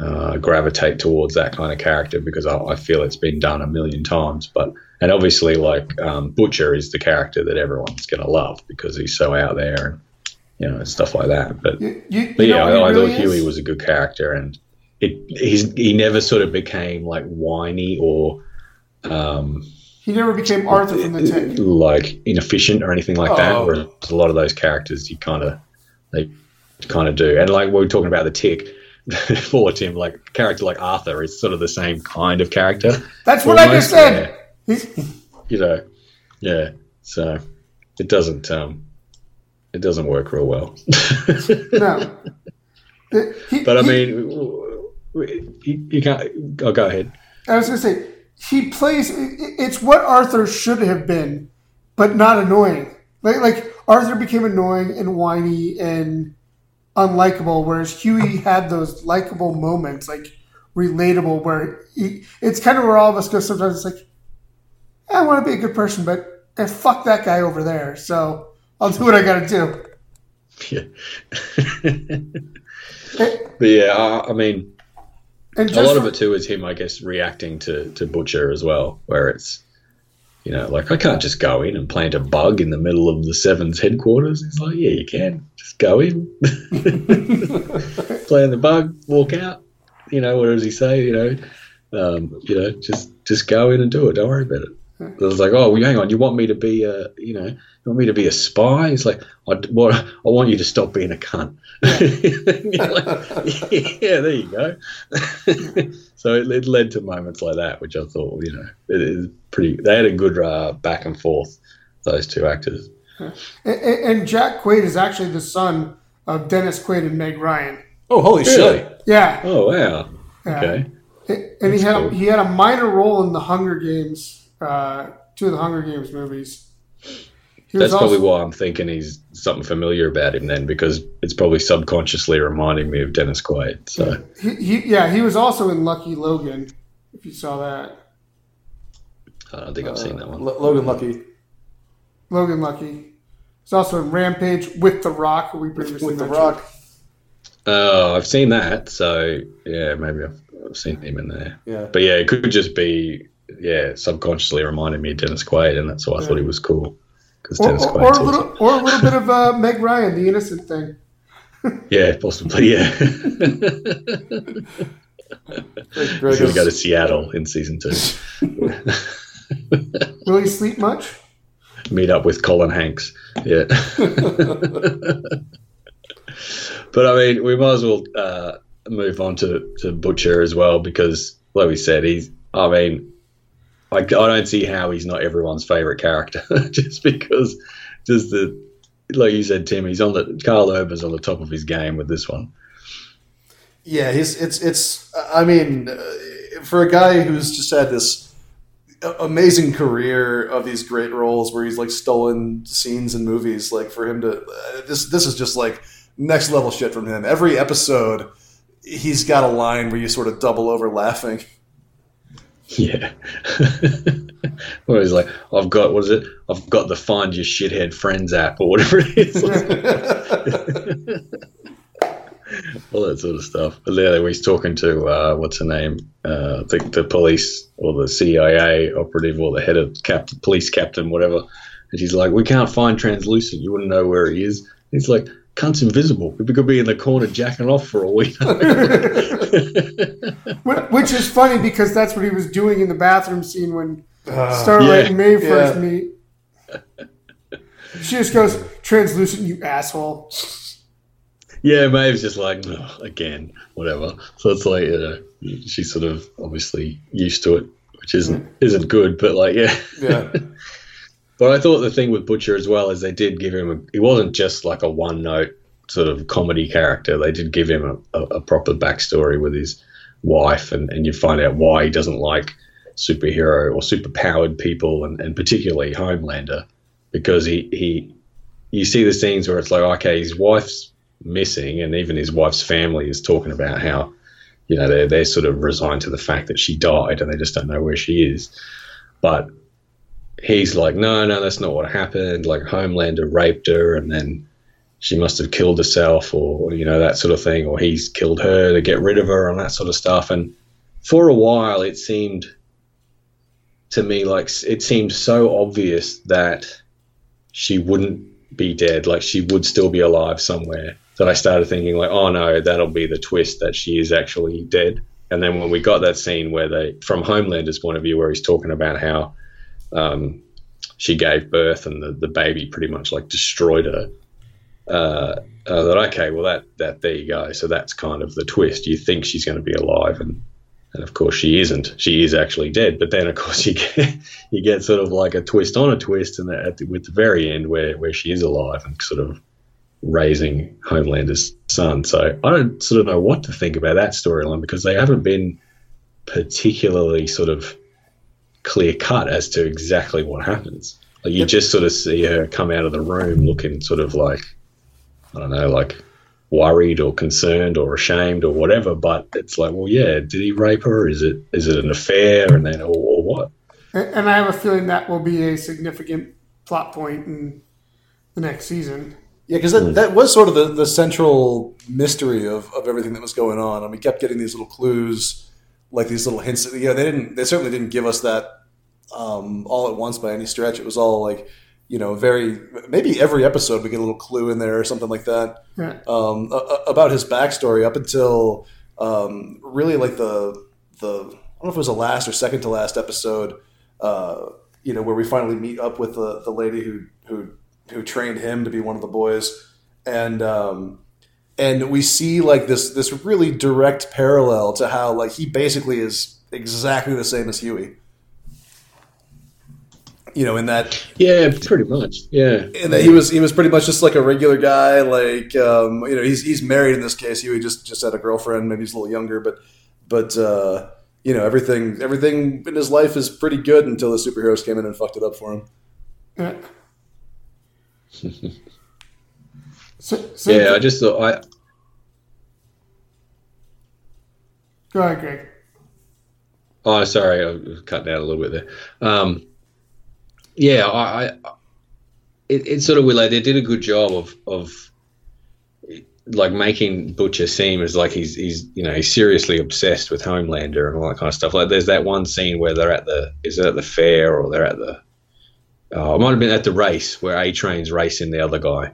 uh, gravitate towards that kind of character because I, I feel it's been done a million times. But and obviously, like um, Butcher is the character that everyone's going to love because he's so out there and you know stuff like that. But, You, you, but you yeah, know I, what I thought really Hughie was a good character and it he's he never sort of became like whiny or um, He never became Arthur from the Tick. like inefficient or anything like that. Oh. Whereas a lot of those characters, you kind of they kind of do. And like we are talking about the tick before, Tim, like character like Arthur is sort of the same kind of character. That's what I just said. He's, You know, yeah. So it doesn't um, it doesn't work real well. no. He- but I mean, w- w- you, you can't. Oh, go ahead. I was going to say, he plays, it's what Arthur should have been, but not annoying. Like, like Arthur became annoying and whiny and unlikable, whereas Hughie had those likable moments, like relatable, where he, it's kind of where all of us go sometimes. It's like, I want to be a good person, but eh, fuck that guy over there. So I'll do what I got to do. Yeah. but yeah, I, I mean, a lot of it too is him, I guess, reacting to, to Butcher as well, where it's, you know, like I can't just go in and plant a bug in the middle of the Sevens headquarters. It's like, yeah, you can. Just go in, plant the bug, walk out. You know, what does he say? You know, um, you know, just just go in and do it. Don't worry about it. It was like, oh, well, hang on, you want me to be a, you know, you want me to be a spy? It's like, I, what, I want you to stop being a cunt. You're like, yeah, there you go. so it, it led to moments like that, which I thought, you know, it is pretty. They had a good uh, back and forth, those two actors. and, and Jack Quaid is actually the son of Dennis Quaid and Meg Ryan. Oh, holy Really? shit! Yeah. Oh wow. yeah. Okay. And he had cool. a, he had a minor role in the Hunger Games, uh, two of the Hunger Games movies. He That's was probably why I'm thinking he's something familiar about him then, because it's probably subconsciously reminding me of Dennis Quaid. So He, he, yeah, he was also in Lucky Logan. If you saw that, I don't think I've seen that one. L- Logan Lucky Logan Lucky. He's also in Rampage with The Rock, who we previously with the. Rock. Oh, I've seen that. So yeah, maybe I've, I've seen him in there. Yeah. But yeah, it could just be yeah, subconsciously reminded me of Dennis Quaid, and that's why I thought he was cool because Or, Dennis or, Quaid's or a awesome. little, or a little bit of uh, Meg Ryan, the innocent thing. Yeah, possibly. Yeah. He's gonna go to Seattle in season two. Will he sleep much? Meet up with Colin Hanks. Yeah. but I mean, we might as well uh, move on to, to Butcher as well because, like we said, he's. I mean, I, I don't see how he's not everyone's favorite character just because, just the, like you said, Tim, he's on the Karl Urban's on the top of his game with this one. Yeah, he's it's it's. I mean, uh, for a guy who's just had this amazing career of these great roles where he's like stolen scenes in movies, like for him to uh, this this is just like next level shit from him. Every episode, he's got a line where you sort of double over laughing. Yeah. Where he's like, I've got, what is it? I've got the Find Your Shithead Friends app or whatever it is. All that sort of stuff. But there he's talking to, uh, what's her name? Uh, the, the police or the CIA operative or the head of cap- police captain, whatever. And she's like, we can't find Translucent. You wouldn't know where he is. He's like, cunt's invisible. He could be in the corner jacking off for a week. Wh- Which is funny because that's what he was doing in the bathroom scene when Uh, Starlight yeah. and Maeve first Yeah. meet. She just goes, translucent, you asshole. Yeah, Maeve's just like, "Ugh, again, whatever. So it's like, you know, she's sort of obviously used to it, which isn't isn't good, but like, yeah. yeah, But I thought the thing with Butcher as well is they did give him a, he wasn't just like a one note sort of comedy character. They did give him a, a, a proper backstory with his wife, and, and you find out why he doesn't like superhero or superpowered people, and, and particularly Homelander, because he, he you see the scenes where it's like, okay, his wife's missing, and even his wife's family is talking about how you know they're they're sort of resigned to the fact that she died, and they just don't know where she is, but he's like, no, no, that's not what happened. Like Homelander raped her, and then she must have killed herself, or you know that sort of thing, or he's killed her to get rid of her, and that sort of stuff. And for a while, it seemed to me like it seemed so obvious that she wouldn't be dead. Like she would still be alive somewhere. That I started thinking like, oh no, that'll be the twist that she is actually dead. And then when we got that scene where they, from Homelander's point of view, where he's talking about how um, she gave birth and the, the baby pretty much like destroyed her. Uh, I thought, okay, well that that there you go. So that's kind of the twist. You think she's going to be alive, and and of course she isn't. She is actually dead. But then of course you get you get sort of like a twist on a twist, and at the, with the very end where where she is alive and sort of raising Homelander's son. So I don't sort of know what to think about that storyline because they haven't been particularly sort of clear cut as to exactly what happens. Like you just sort of see her come out of the room looking sort of like I don't know, like worried or concerned or ashamed or whatever. But it's like, well, yeah, did he rape her? Is it is it an affair? And then or, or what? And I have a feeling that will be a significant plot point in the next season. Yeah, because that, hmm. that was sort of the, the central mystery of, of everything that was going on. I mean, we kept getting these little clues, like these little hints. You know, they didn't. They certainly didn't give us that um, all at once by any stretch. It was all like, you know, very maybe every episode we get a little clue in there or something like that Yeah. um, a- a- about his backstory up until um, really like the the I don't know if it was the last or second to last episode. Uh, you know, where we finally meet up with the, the lady who who who trained him to be one of the boys, and um, and we see like this this really direct parallel to how like he basically is exactly the same as Hughie. You know, in that Yeah, pretty much. Yeah. and that he was he was pretty much just like a regular guy. Like um, you know, he's he's married in this case. Hughie just just had a girlfriend. Maybe he's a little younger, but but uh, you know everything everything in his life is pretty good until the superheroes came in and fucked it up for him. Yeah. so, so Yeah, I just thought I go ahead, Greig. Oh, sorry, I was cutting out a little bit there. Um, yeah, I, I it, it's sort of. Like they did a good job of of like making Butcher seem as like he's he's you know he's seriously obsessed with Homelander and all that kind of stuff. Like there's that one scene where they're at the is it at the fair or they're at the oh, it might have been at the race where A Train's racing the other guy.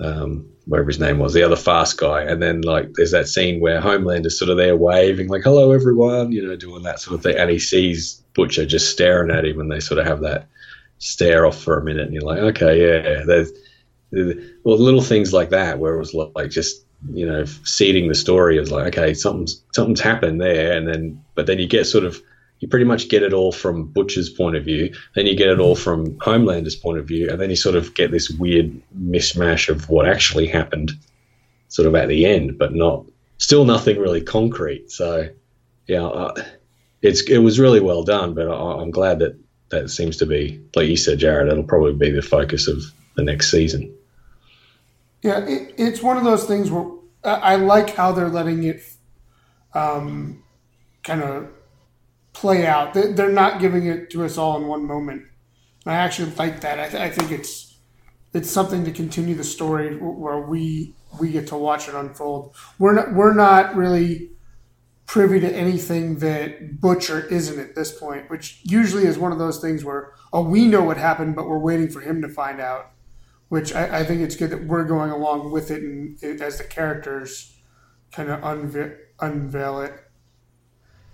Um, whatever his name was, the other fast guy, and then like there's that scene where Homeland is sort of there waving, like "Hello, everyone," you know, doing that sort of thing, and he sees Butcher just staring at him, and they sort of have that stare off for a minute, and you're like, "Okay, yeah." There's well, little things like that where it was like just you know seeding the story is like, okay, something's something's happened there, and then but then you get sort of you pretty much get it all from Butcher's point of view, then you get it all from Homelander's point of view, and then you sort of get this weird mishmash of what actually happened, sort of at the end, but not still nothing really concrete. So, yeah, uh, it's it was really well done, but I, I'm glad that that seems to be like you said, Jared. It'll probably be the focus of the next season. Yeah, it, it's one of those things where I, I like how they're letting it um, kind of play out. They- They're not giving it to us all in one moment. I actually like that. I, th- I think it's it's something to continue the story where we we get to watch it unfold. We're not we're not really privy to anything that Butcher isn't at this point, which usually is one of those things where oh we know what happened, but we're waiting for him to find out. Which I, I think it's good that we're going along with it and it, as the characters kind of unve- unveil it.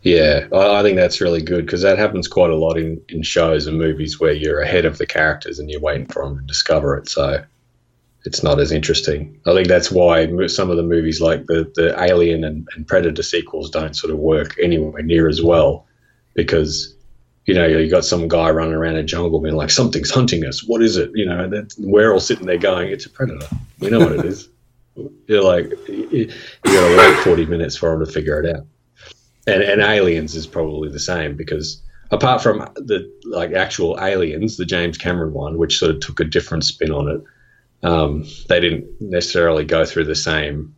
Yeah, I, I think that's really good because that happens quite a lot in, in shows and movies where you're ahead of the characters and you're waiting for them to discover it. So it's not as interesting. I think that's why some of the movies like the, the Alien and, and Predator sequels don't sort of work anywhere near as well because, you know, you got some guy running around a jungle being like, something's hunting us. What is it? You know, we're all sitting there going, it's a predator. We know what it is. You're like, you, you got to wait 40 minutes for them to figure it out and, and aliens is probably the same because apart from the like actual aliens the james cameron one which sort of took a different spin on it um, they didn't necessarily go through the same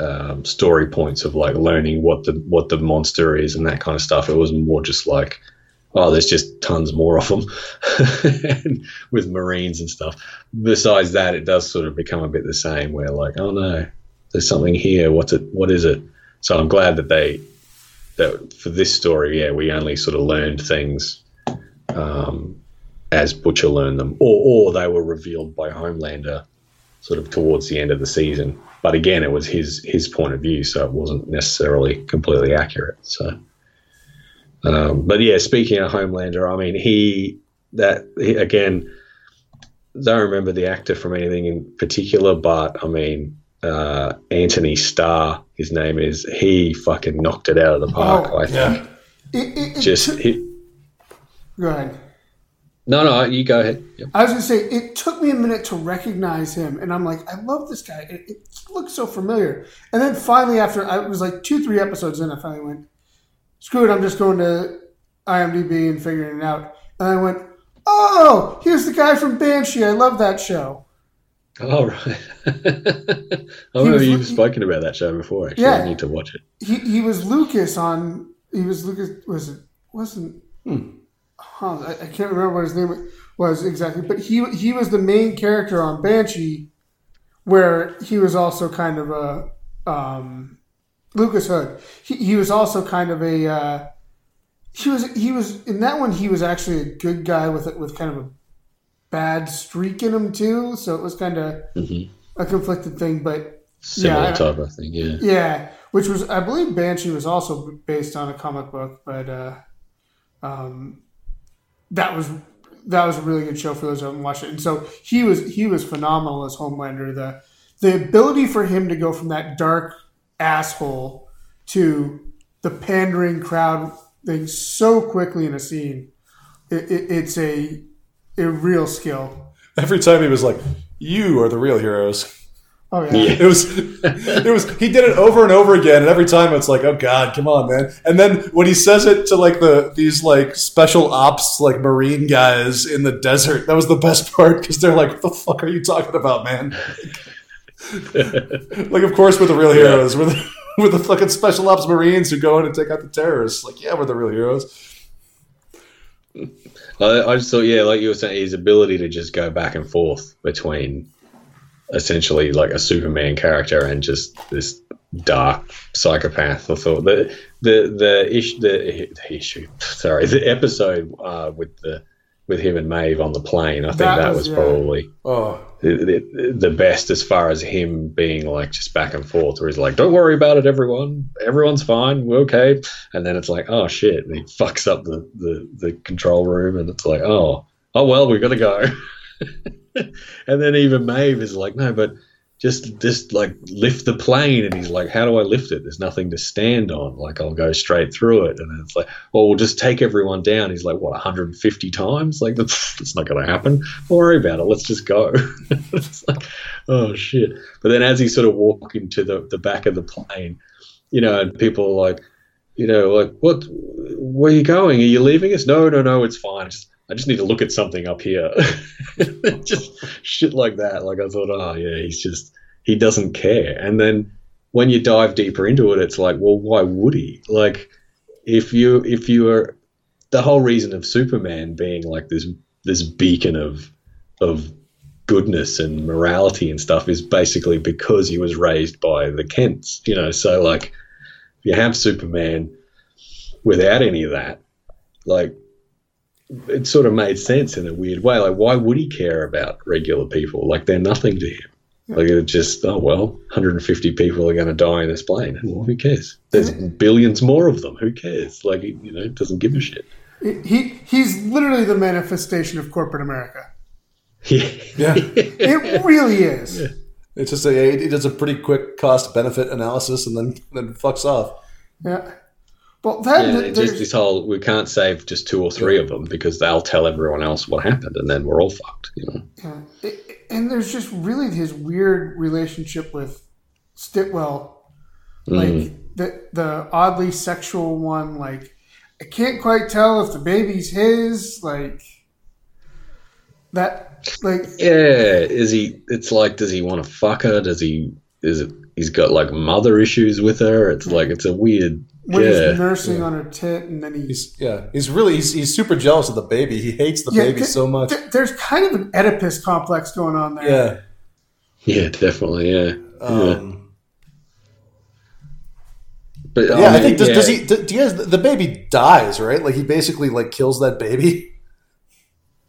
um, story points of like learning what the what the monster is and that kind of stuff. It was more just like oh there's just tons more of them with marines and stuff. Besides that it does sort of become a bit the same where like oh no there's something here. What's it what is it? So i'm glad that they that for this story, yeah, we only sort of learned things um, as Butcher learned them, or or they were revealed by Homelander, sort of towards the end of the season. But again, it was his his point of view, so it wasn't necessarily completely accurate. So, um, but yeah, speaking of Homelander, I mean, he that he, again, don't remember the actor from anything in particular, but I mean, uh, Anthony Starr, his name is. He fucking knocked it out of the park. Oh, I think. Yeah. It, it, it Just took- he, go ahead. no, no, you go ahead. Yep. I was gonna say it took me a minute to recognize him, and I'm like, I love this guy. It, it looks so familiar. And then finally, after I was like two, three episodes in, I finally went, "Screw it! I'm just going to IMDb and figuring it out." And I went, "Oh, here's the guy from Banshee. I love that show." Oh right. I remember you've spoken about that show before. Actually, Yeah. I need to watch it. He he was Lucas on. He was Lucas. Was it wasn't? Huh, I, I can't remember what his name was exactly, but he he was the main character on Banshee, where he was also kind of a um, Lucas Hood. He, he was also kind of a uh, he was he was in that one he was actually a good guy with a- with kind of a bad streak in him too. So it was kind of Mhm. a conflicted thing, but Similar Yeah, I- type thing. Yeah. yeah, which was I believe Banshee was also based on a comic book, but uh, um, that was that was a really good show for those who haven't watched it. And so he was he was phenomenal as Homelander. The the ability for him to go from that dark asshole to the pandering crowd thing so quickly in a scene, it, it, it's a a real skill. Every time he was like, "You are the real heroes." Oh yeah. Yeah. It was, it was. He did it over and over again, and every time it's like, "Oh God, come on, man!" And then when he says it to like the these like special ops like marine guys in the desert, that was the best part because they're like, "What the fuck are you talking about, man?" like, of course, we're the real heroes. We're the, we're the fucking special ops marines who go in and take out the terrorists. Like, yeah, we're the real heroes. I, I just thought, yeah, like you were saying, his ability to just go back and forth between essentially like a Superman character and just this dark psychopath. I thought the the the issue the, the issue, sorry, the episode uh, with the with him and Maeve on the plane. I think That that, was- yeah. probably Oh, the, the, the best as far as him being like just back and forth, where he's like, "Don't worry about it, everyone. Everyone's fine. We're okay." And then it's like, "Oh shit!" And he fucks up the the, the control room, and it's like, "Oh, oh well, we got to go." and then even Maeve is like, "No, but just just like lift the plane." And he's like, "How do I lift it? There's nothing to stand on. Like I'll go straight through it." And it's like, "Well, we'll just take everyone down." He's like, "What, 150 times? Like that's, that's not going to happen. Don't worry about it. Let's just go." it's like, oh shit. But then as he sort of walking to the, the back of the plane, you know, and people are like, you know, like, what, where are you going? Are you leaving us? No, no, no, it's fine. I just, I just need to look at something up here. just shit like that. Like I thought, oh yeah, he's just, he doesn't care. And then when you dive deeper into it, it's like, well, why would he? Like, if you, if you are, the whole reason of Superman being like this, this beacon of, of goodness and morality and stuff is basically because he was raised by the Kents, you know. So like, if you have Superman without any of that, like, it sort of made sense in a weird way. Like, why would he care about regular people? Like, they're nothing to him. Hmm. Like, it just, oh well, 150 people are going to die in this plane. Well, who cares? There's hmm. billions more of them. Who cares? Like, you know, doesn't give a shit. He he's literally the manifestation of corporate America. Yeah. yeah. It really is. It's just a he does a pretty quick cost benefit analysis and then then fucks off. Yeah. Well, that Yeah, there's- this whole we can't save just two or three of them because they'll tell everyone else what happened, and then we're all fucked. You know. yeah. And there's just really his weird relationship with Stillwell, like Mm. the the oddly sexual one. Like I can't quite tell if the baby's his. Like that. Like Yeah, is he? It's like, does he want to fuck her? Does he? Is it? He's got like mother issues with her. It's like it's a weird. When yeah, he's nursing on her tit, and then he. He's yeah, he's really he's, he's super jealous of the baby. He hates the Yeah, baby th- so much. th- there's kind of an Oedipus complex going on there. Yeah. yeah, definitely, yeah. yeah. Um, But yeah, I mean, think does, yeah. does he? Do, do you guys? The baby dies, right? Like he basically like kills that baby.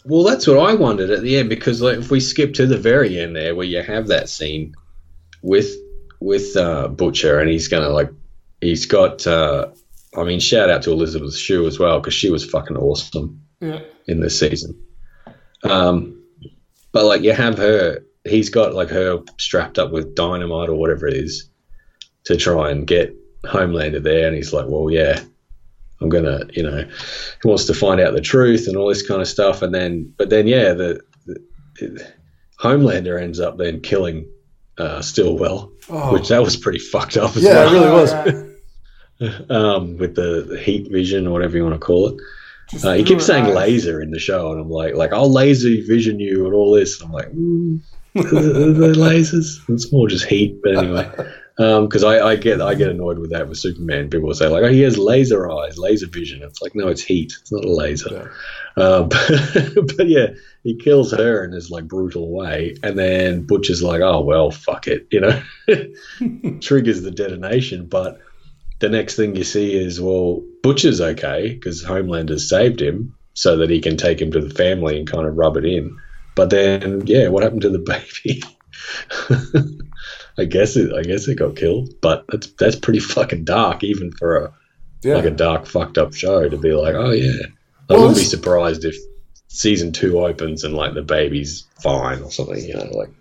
Well, that's what I wondered at the end because like if we skip to the very end there where you have that scene with with uh, Butcher and he's gonna like he's got uh, I mean shout out to Elizabeth Shue as well because she was fucking awesome Yeah. in this season. Um, but like you have her, he's got like her strapped up with dynamite or whatever it is to try and get Homelander there, and he's like, well, yeah, I'm gonna, you know, he wants to find out the truth and all this kind of stuff, and then, but then, yeah, the, the Homelander ends up then killing uh, Stillwell, Oh. which that was pretty fucked up as Yeah, well it really was. yeah. um, with the, heat vision or whatever you want to call it. Uh, he keeps saying eyes. laser in the show, and I'm like, like I'll laser vision you and all this. And I'm like, mm, the, lasers. It's more just heat, but anyway. Because I, I get I get annoyed with that with Superman. People will say like, oh, he has laser eyes, laser vision. It's like, no, it's heat. It's not a laser. Um, but, but yeah, he kills her in this like brutal way, and then Butcher's like, oh well, fuck it, you know, triggers the detonation. But the next thing you see is well, Butcher's okay because Homelander saved him so that he can take him to the family and kind of rub it in. But then, yeah, what happened to the baby? I guess it. I guess it got killed. But that's that's pretty fucking dark, even for a Yeah. like a dark, fucked up show to be like, oh yeah. I Well, wouldn't be surprised if season two opens and like the baby's fine or something. You know, like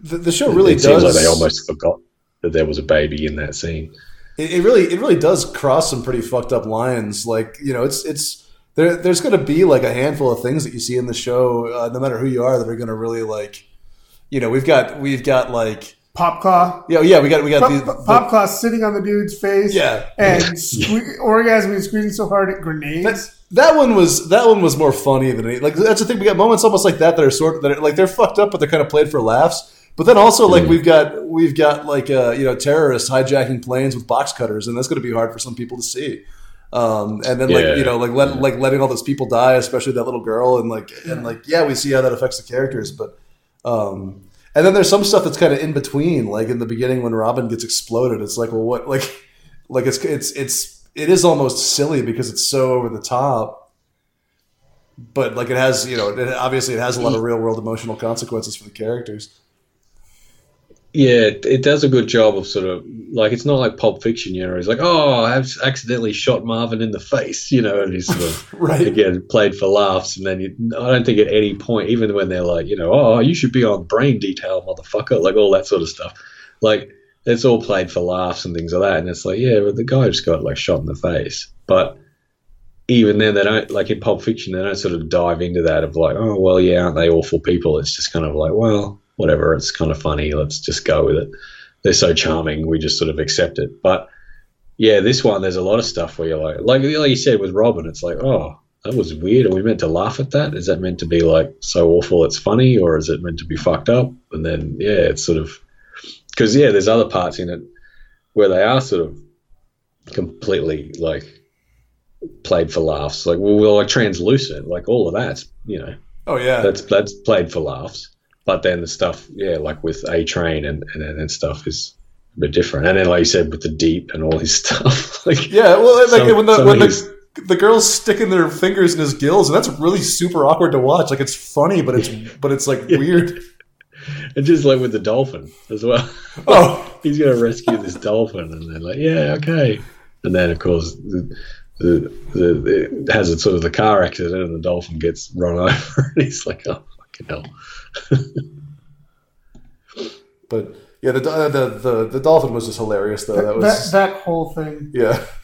the, the show really it does. seems like they almost forgot that there was a baby in that scene. It, it really it really does cross some pretty fucked up lines. Like you know, it's it's there. There's going to be like a handful of things that you see in the show, uh, no matter who you are, that are going to really like. You know, we've got we've got like Popclaw. yeah yeah we got we got Pop, the, the- Popclaw sitting on the dude's face. Yeah. And sque- orgasming squeezing so hard at grenades. That, that one was that one was more funny than any, like that's the thing. We got moments almost like that that are sort of that are, like they're fucked up, but they're kind of played for laughs. But then also like Mm. we've got we've got like uh, you know terrorists hijacking planes with box cutters, and that's going to be hard for some people to see. Um, and then Yeah. like you know like let, like letting all those people die, especially that little girl, and like and like yeah, we see how that affects the characters, but. Um, and then there's some stuff that's kind of in between, like in the beginning when Robin gets exploded. It's like, well, what, like, like it's it's it's it is almost silly because it's so over the top. But like it has, you know, it, obviously it has a lot of real world emotional consequences for the characters. Yeah, it, does a good job of sort of like it's not like Pulp Fiction, you know. He's like, oh, I've accidentally shot Marvin in the face, you know, and he's sort of Right. again played for laughs. And then you, I don't think at any point, even when they're like, you know, oh, you should be on brain detail, motherfucker, like all that sort of stuff, like it's all played for laughs and things like that. And it's like, yeah, but the guy just got like shot in the face, but even then they don't like in Pulp Fiction they don't sort of dive into that of like oh well yeah aren't they awful people it's just kind of like well whatever it's kind of funny let's just go with it. They're so charming we just sort of accept it. But yeah this one there's a lot of stuff where you're like like, like you said with Robin it's like oh that was weird. Are we meant to laugh at that? Is that meant to be like so awful it's funny or is it meant to be fucked up? And then yeah it's sort of because yeah there's other parts in it where they are sort of completely like played for laughs. Like well, well, like translucent, like all of that's you know. Oh yeah, that's that's played for laughs. But then the stuff, yeah, like with A Train and and, and stuff is a bit different. And then like you said with the deep and all his stuff, like yeah. Well, like some- when the when the the girls sticking their fingers in his gills, and that's really super awkward to watch. Like it's funny, but it's but it's like weird. and just like with the dolphin as well. Oh He's gonna rescue this dolphin, and they're like yeah, okay. And then of course the. The, the, it has a sort of the car accident and the dolphin gets run over and he's like oh fucking hell but yeah, the uh, the the, the dolphin was just hilarious though. That that, was that whole thing. yeah.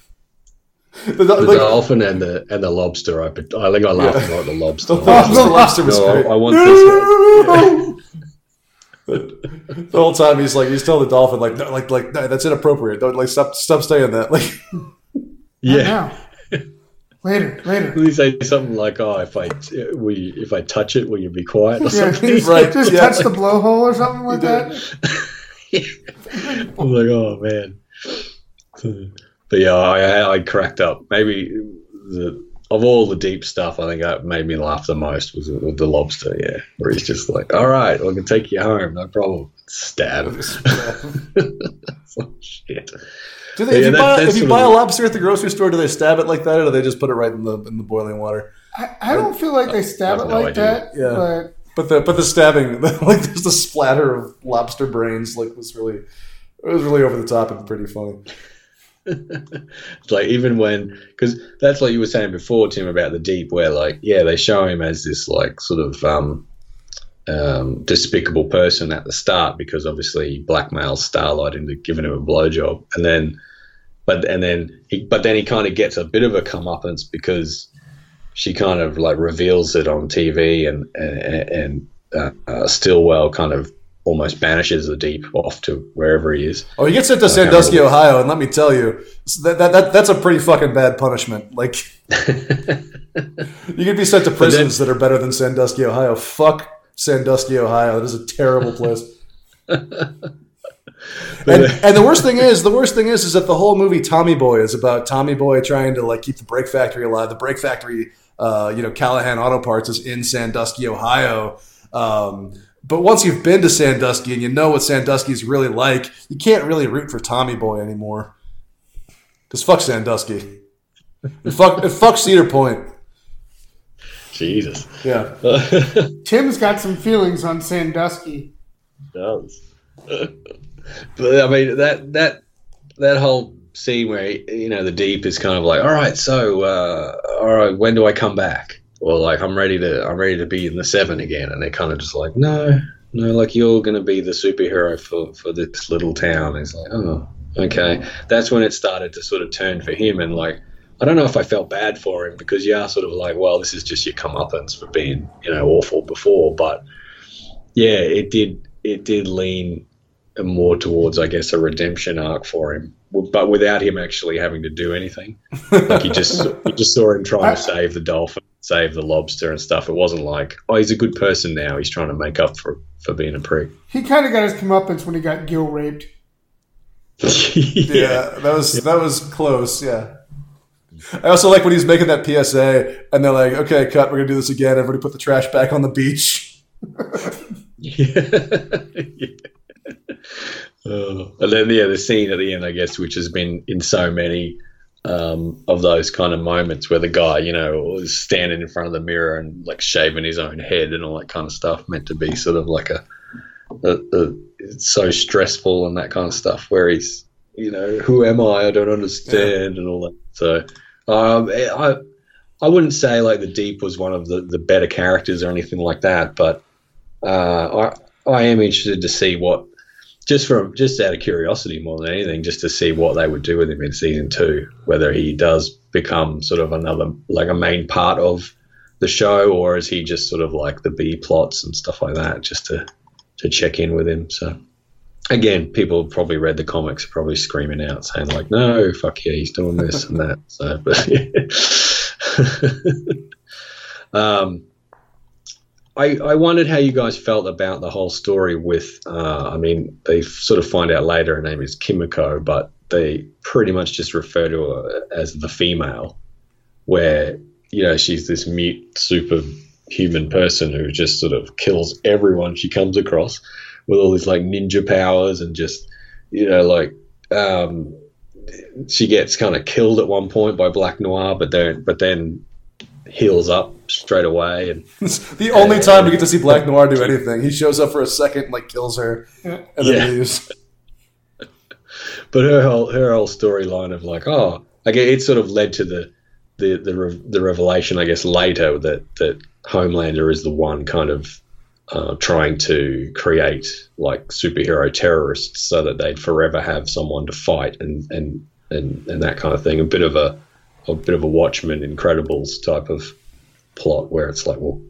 The, do- The like, dolphin and the and the lobster. I, I think I laughed Yeah. more at the lobster. the, lobster, the lobster was no, great. I, I want this. the whole time he's like he's telling the dolphin like no, like like no, that's inappropriate. Don't like stop stop saying that. Like Yeah. Now. Later, later. Will you say something like, "Oh, if I will you, if I touch it, will you be quiet?" Or Yeah, something? just, Right, just yeah. touch the blowhole or something like that. I was like, "Oh man." But yeah, I, I cracked up. Maybe the of all the deep stuff, I think that made me laugh the most was with the lobster. Yeah, where he's just like, "All right, I can take you home, no problem." Stab. oh, shit. Do they, if Yeah, you that- buy if you buy a lobster at the grocery store, do they stab it like that, or do they just put it right in the in the boiling water? I, I don't feel like they stab it no like idea. that. Yeah. But But the but the stabbing, like there's the splatter of lobster brains, like was really it was really over the top and pretty funny. it's like even when because that's like you were saying before tim about the deep where like yeah they show him as this like sort of um um despicable person at the start because obviously he blackmails starlight into giving him a blowjob and then but and then he but then he kind of gets a bit of a comeuppance because she kind of like reveals it on tv and and, and uh, uh, stillwell kind of almost banishes the deep off to wherever he is Oh, he gets sent to Sandusky. Ohio, and let me tell you, that, that, that that's a pretty fucking bad punishment. Like you could be sent to prisons that are better than Sandusky, Ohio. Fuck Sandusky, Ohio. That is a terrible place. and, and the worst thing is, the worst thing is, is that the whole movie Tommy Boy is about Tommy Boy trying to like keep the brake factory alive. The brake factory, uh, you know, Callahan Auto Parts is in Sandusky, Ohio. Um, but once you've been to Sandusky and you know what Sandusky is really like, you can't really root for Tommy Boy anymore. Because fuck Sandusky. And fuck, and fuck Cedar Point. Jesus Yeah. Tim's got some feelings on Sandusky. does. but I mean that that that whole scene where you know the deep is kind of like, all right, so uh, all right, when do I come back? Or like I'm ready to I'm ready to be in the seven again, and they're kind of just like, no, no, like you're gonna be the superhero for for this little town. And it's like, oh, okay. That's when it started to sort of turn for him, and like. I don't know if I felt bad for him because you are sort of like, well, this is just your comeuppance for being, you know, awful before. But yeah, it did it did lean more towards, I guess, a redemption arc for him, but without him actually having to do anything. Like you just you just saw him trying to save the dolphin, save the lobster and stuff. It wasn't like, oh, he's a good person now. He's trying to make up for for being a prick. He kind of got his comeuppance when he got gill raped. Yeah, that was that was close. Yeah. I also like when he's making that PSA and they're like, "Okay, cut. We're gonna do this again. Everybody put the trash back on the beach." yeah. Oh. And then yeah, the scene at the end, I guess, which has been in so many um, of those kind of moments where the guy, you know, is standing in front of the mirror and like shaving his own head and all that kind of stuff, meant to be sort of like a, a, a it's so stressful and that kind of stuff. Where he's, you know, who am I? I don't understand and all that. So, um, I I wouldn't say like the Deep was one of the, the better characters or anything like that, but uh, I I am interested to see what just from just out of curiosity more than anything, just to see what they would do with him in season two, whether he does become sort of another like a main part of the show, or is he just sort of like the B plots and stuff like that, just to to check in with him. So again, people probably read the comics, probably screaming out saying like, "No, fuck yeah, he's doing this and that." So, but yeah. um, I, I wondered how you guys felt about the whole story with, uh, I mean, they sort of find out later her name is Kimiko, but they pretty much just refer to her as the female, where, you know, she's this mute, superhuman person who just sort of kills everyone she comes across with all these like ninja powers and just, you know, like, um, she gets kind of killed at one point by Black Noir, but then, but then heals up straight away and the only time we get to see Black Noir do anything. He shows up for a second, like kills her, and then Yeah. leaves. but her whole her whole storyline of like oh I guess it sort of led to the the the, the revelation I guess later that that Homelander is the one kind of uh, trying to create like superhero terrorists so that they'd forever have someone to fight and and and, and that kind of thing. A bit of a a bit of a Watchmen Incredibles type of plot where it's like well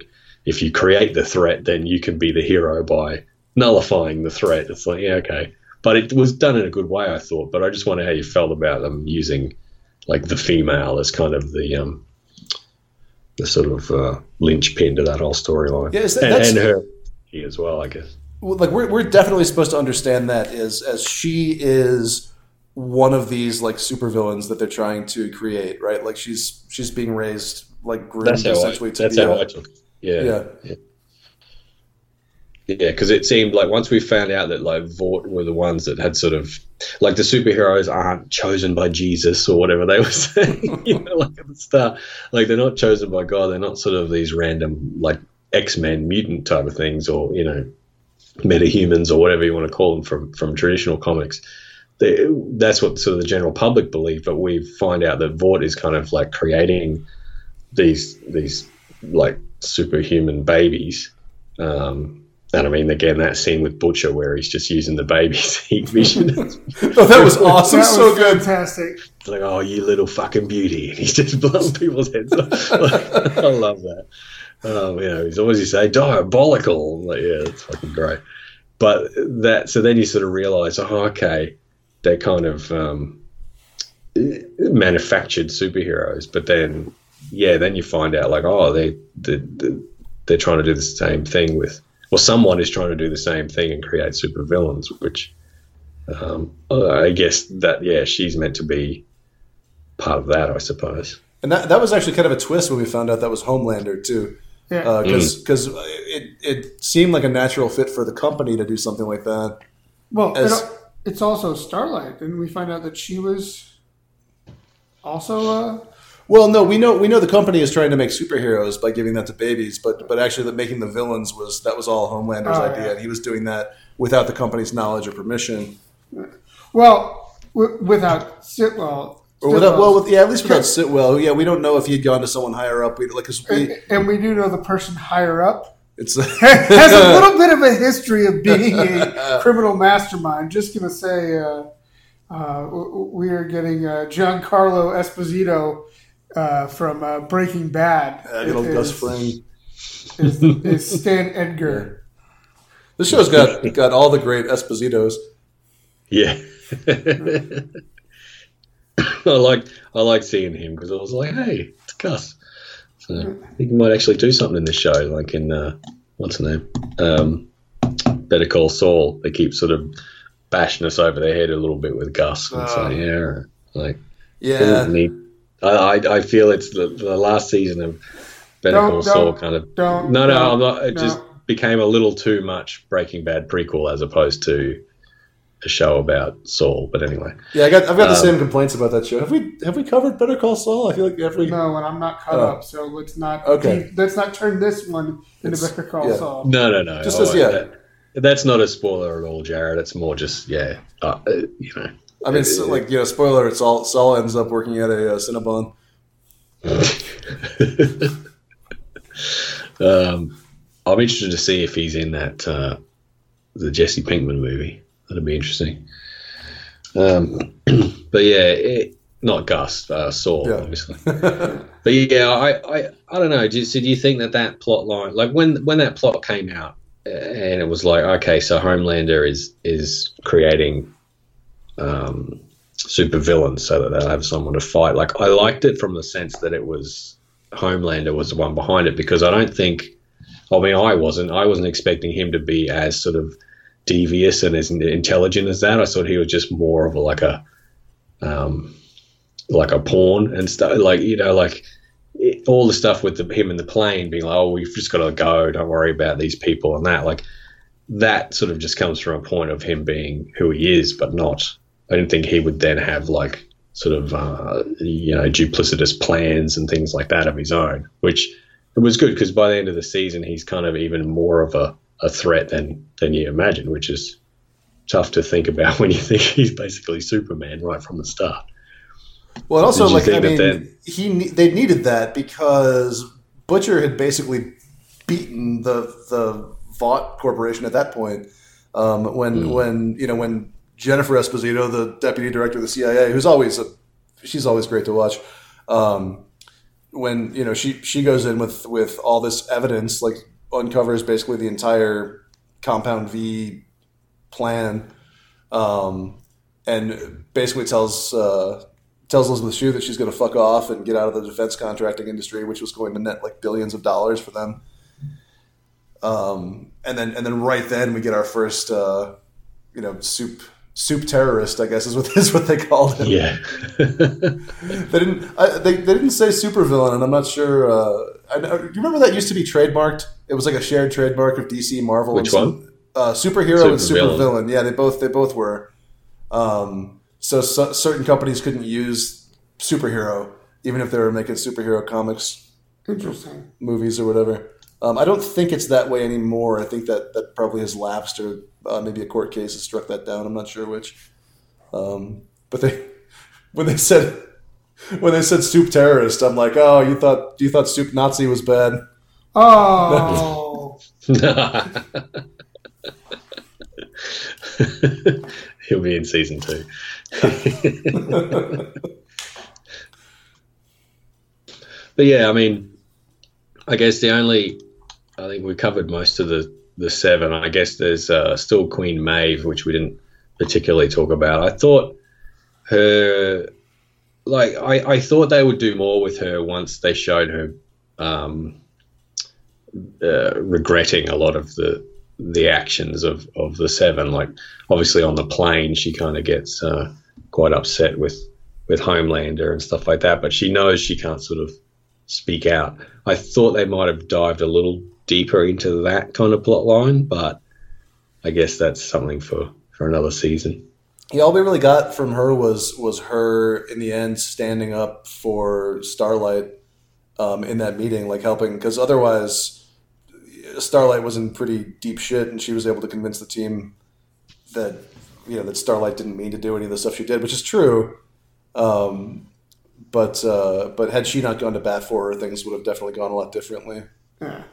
if you create the threat then you can be the hero by nullifying the threat. It's like yeah okay. But it was done in a good way, I thought. But I just wonder how you felt about them using like the female as kind of the um, the sort of uh, linchpin to that whole storyline, Yeah, that- and, and her as well, I guess. Well, like we're we're definitely supposed to understand that is as she is one of these like supervillains that they're trying to create, right? Like she's she's being raised like groomed That's how I, essentially to that's be how a- I took. Yeah, Yeah. yeah. Yeah, because it seemed like once we found out that like Vought were the ones that had sort of like the superheroes aren't chosen by Jesus or whatever they were saying, you know, like at the start, like they're not chosen by God. They're not sort of these random like X Men mutant type of things, or you know, metahumans or whatever you want to call them from from traditional comics. They, that's what sort of the general public believe, but we find out that Vought is kind of like creating these these like superhuman babies. Um, and I mean, again, that scene with Butcher where he's just using the baby's heat vision. Oh, that was awesome. that so was good. fantastic. It's like, oh, you little fucking beauty. And he's just blowing people's heads off. Like, I love that. Um, you know, he's always you say diabolical. I'm like, yeah, it's fucking great. But that, so then you sort of realize, oh, okay, they're kind of um, manufactured superheroes. But then, yeah, then you find out, like, oh, they, they, they, they're trying to do the same thing with, well, someone is trying to do the same thing and create supervillains, which um, I guess that, yeah, she's meant to be part of that, I suppose. And that, that was actually kind of a twist when we found out that was Homelander too, Yeah. because it it seemed like a natural fit for the company to do something like that. well, as- it, it's also Starlight. Didn't we find out that she was also uh, Well, no, we know we know the company is trying to make superheroes by giving that to babies, but but actually, that making the villains was that was all Homelander's Oh, idea, yeah. and he was doing that without the company's knowledge or permission, well w- without Stillwell? or without well, with, yeah, at least without Stillwell. Yeah, we don't know if he had gone to someone higher up. We like we, and we do know the person higher up it's has a little bit of a history of being a criminal mastermind. Just gonna say, uh, uh, we are getting uh, Giancarlo Esposito uh, from uh, Breaking Bad. Uh, good old Gus Fring. is, is Stan Edgar. This show's got got all the great Espositos. Yeah. I like I like seeing him because I was like, hey, it's Gus. So I think he might actually do something in this show, like in uh, what's the name? Um, Better Call Saul. They keep sort of bashing us over the head a little bit with Gus. And so Oh. yeah, like Yeah, neat. I, I I feel it's the, the last season of Better Call Saul kind of Don't no, no, don't- I'm not. It no. just became a little too much Breaking Bad prequel as opposed to a show about Saul. But anyway, yeah. I got I've got the Um, same complaints about that show. Have we have we covered Better Call Saul? I feel like every No, and I'm not caught Oh. up, so let's not. Okay. let's not turn this one into It's- Better Call yeah. Saul. no, no, no. Just I as- like yeah. that. That's not a spoiler at all, Jared. It's more just yeah, uh, uh, you know. I mean, so, like you know, spoiler: it's all Saul ends up working at a uh, Cinnabon. um, I'm interested to see if he's in that uh, the Jesse Pinkman movie. That'd be interesting. Um, but yeah, it, not Gus, uh, Saul, Yeah. obviously. But yeah, I, I, I don't know. Do you, so do you think that that plot line, like when when that plot came out, and it was like, okay, so Homelander is is creating um, super villains so that they'll have someone to fight. Like I liked it from the sense that it was Homelander was the one behind it because I don't think. I mean, I wasn't. I wasn't expecting him to be as sort of devious and as intelligent as that. I thought he was just more of a, like a, um, like a pawn and stuff. Like you know, like it, all the stuff with the, him in the plane being like, "Oh, we've just got to go. Don't worry about these people and that." Like that sort of just comes from a point of him being who he is, but not. I didn't think he would then have like sort of uh, you know duplicitous plans and things like that of his own, which it was good because by the end of the season he's kind of even more of a, a threat than than you imagine, which is tough to think about when you think he's basically Superman right from the start. Well, and also, like I mean, then- he they needed that because Butcher had basically beaten the the Vought Corporation at that point. Um, when Hmm. when you know when Jennifer Esposito, the deputy director of the CIA, who's always a, she's always great to watch. Um, when you know she she goes in with with all this evidence, like uncovers basically the entire Compound V plan, um, and basically tells uh, tells Elizabeth Shue that she's going to fuck off and get out of the defense contracting industry, which was going to net like billions of dollars for them. Um, and then and then right then we get our first uh, you know soup soup terrorist, I guess is what is what they called him. Yeah. They didn't I, they, they didn't say supervillain, and I'm not sure. Uh, I, know- do you remember that used to be trademarked? It was like a shared trademark of DC, Marvel. Which and some- one? Uh, superhero and Supervillain. supervillain. Yeah, they both they both were. Um, so, so certain companies couldn't use superhero, even if they were making superhero comics, Interesting. movies, or whatever. Um, I don't think it's that way anymore. I think that that probably has lapsed, or uh, maybe a court case has struck that down. I'm not sure which. Um, but they when they said when they said soup terrorist, I'm like, oh, you thought you thought soup Nazi was bad. Oh, He'll be in season two. but yeah, I mean, I guess the only, I think we covered most of the the seven. I guess there's uh, still Queen Maeve, which we didn't particularly talk about. I thought her, like, I, I thought they would do more with her once they showed her um, uh, regretting a lot of the the actions of, of the seven. Like obviously on the plane, she kind of gets uh, quite upset with with Homelander and stuff like that, but she knows she can't sort of speak out. I thought they might have dived a little deeper into that kind of plot line, but I guess that's something for for another season. Yeah, all we really got from her was was her in the end standing up for Starlight um, in that meeting, like helping because otherwise Starlight was in pretty deep shit, and she was able to convince the team that you know that Starlight didn't mean to do any of the stuff she did, which is true. Um, but uh, but had she not gone to bat for her, things would have definitely gone a lot differently. yeah.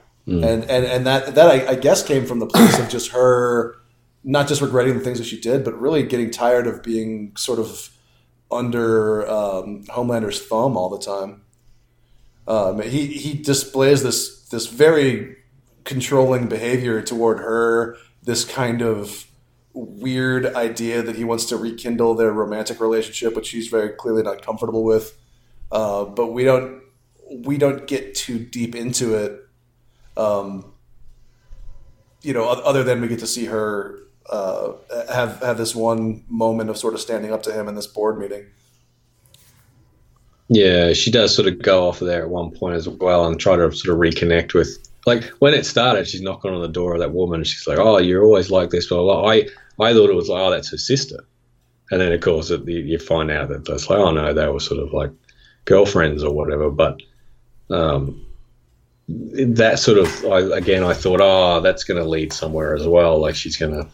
And and and that that I, I guess came from the place of just her not just regretting the things that she did, but really getting tired of being sort of under um, Homelander's thumb all the time. Um, he he displays this this very controlling behavior toward her. This kind of weird idea that he wants to rekindle their romantic relationship, which she's very clearly not comfortable with. Uh, but we don't we don't get too deep into it. Um, you know, other than we get to see her uh, have have this one moment of sort of standing up to him in this board meeting. Yeah, she does sort of go off there at one point as well and try to sort of reconnect with. Like when it started, she's knocking on the door of that woman. And she's like, "Oh, you're always like this." Blah. I I thought it was like, "Oh, that's her sister," and then of course it, you find out that that's like, "Oh no, they were sort of like girlfriends or whatever." But um, that sort of I, again, I thought, "Oh, that's going to lead somewhere as well." Like she's going to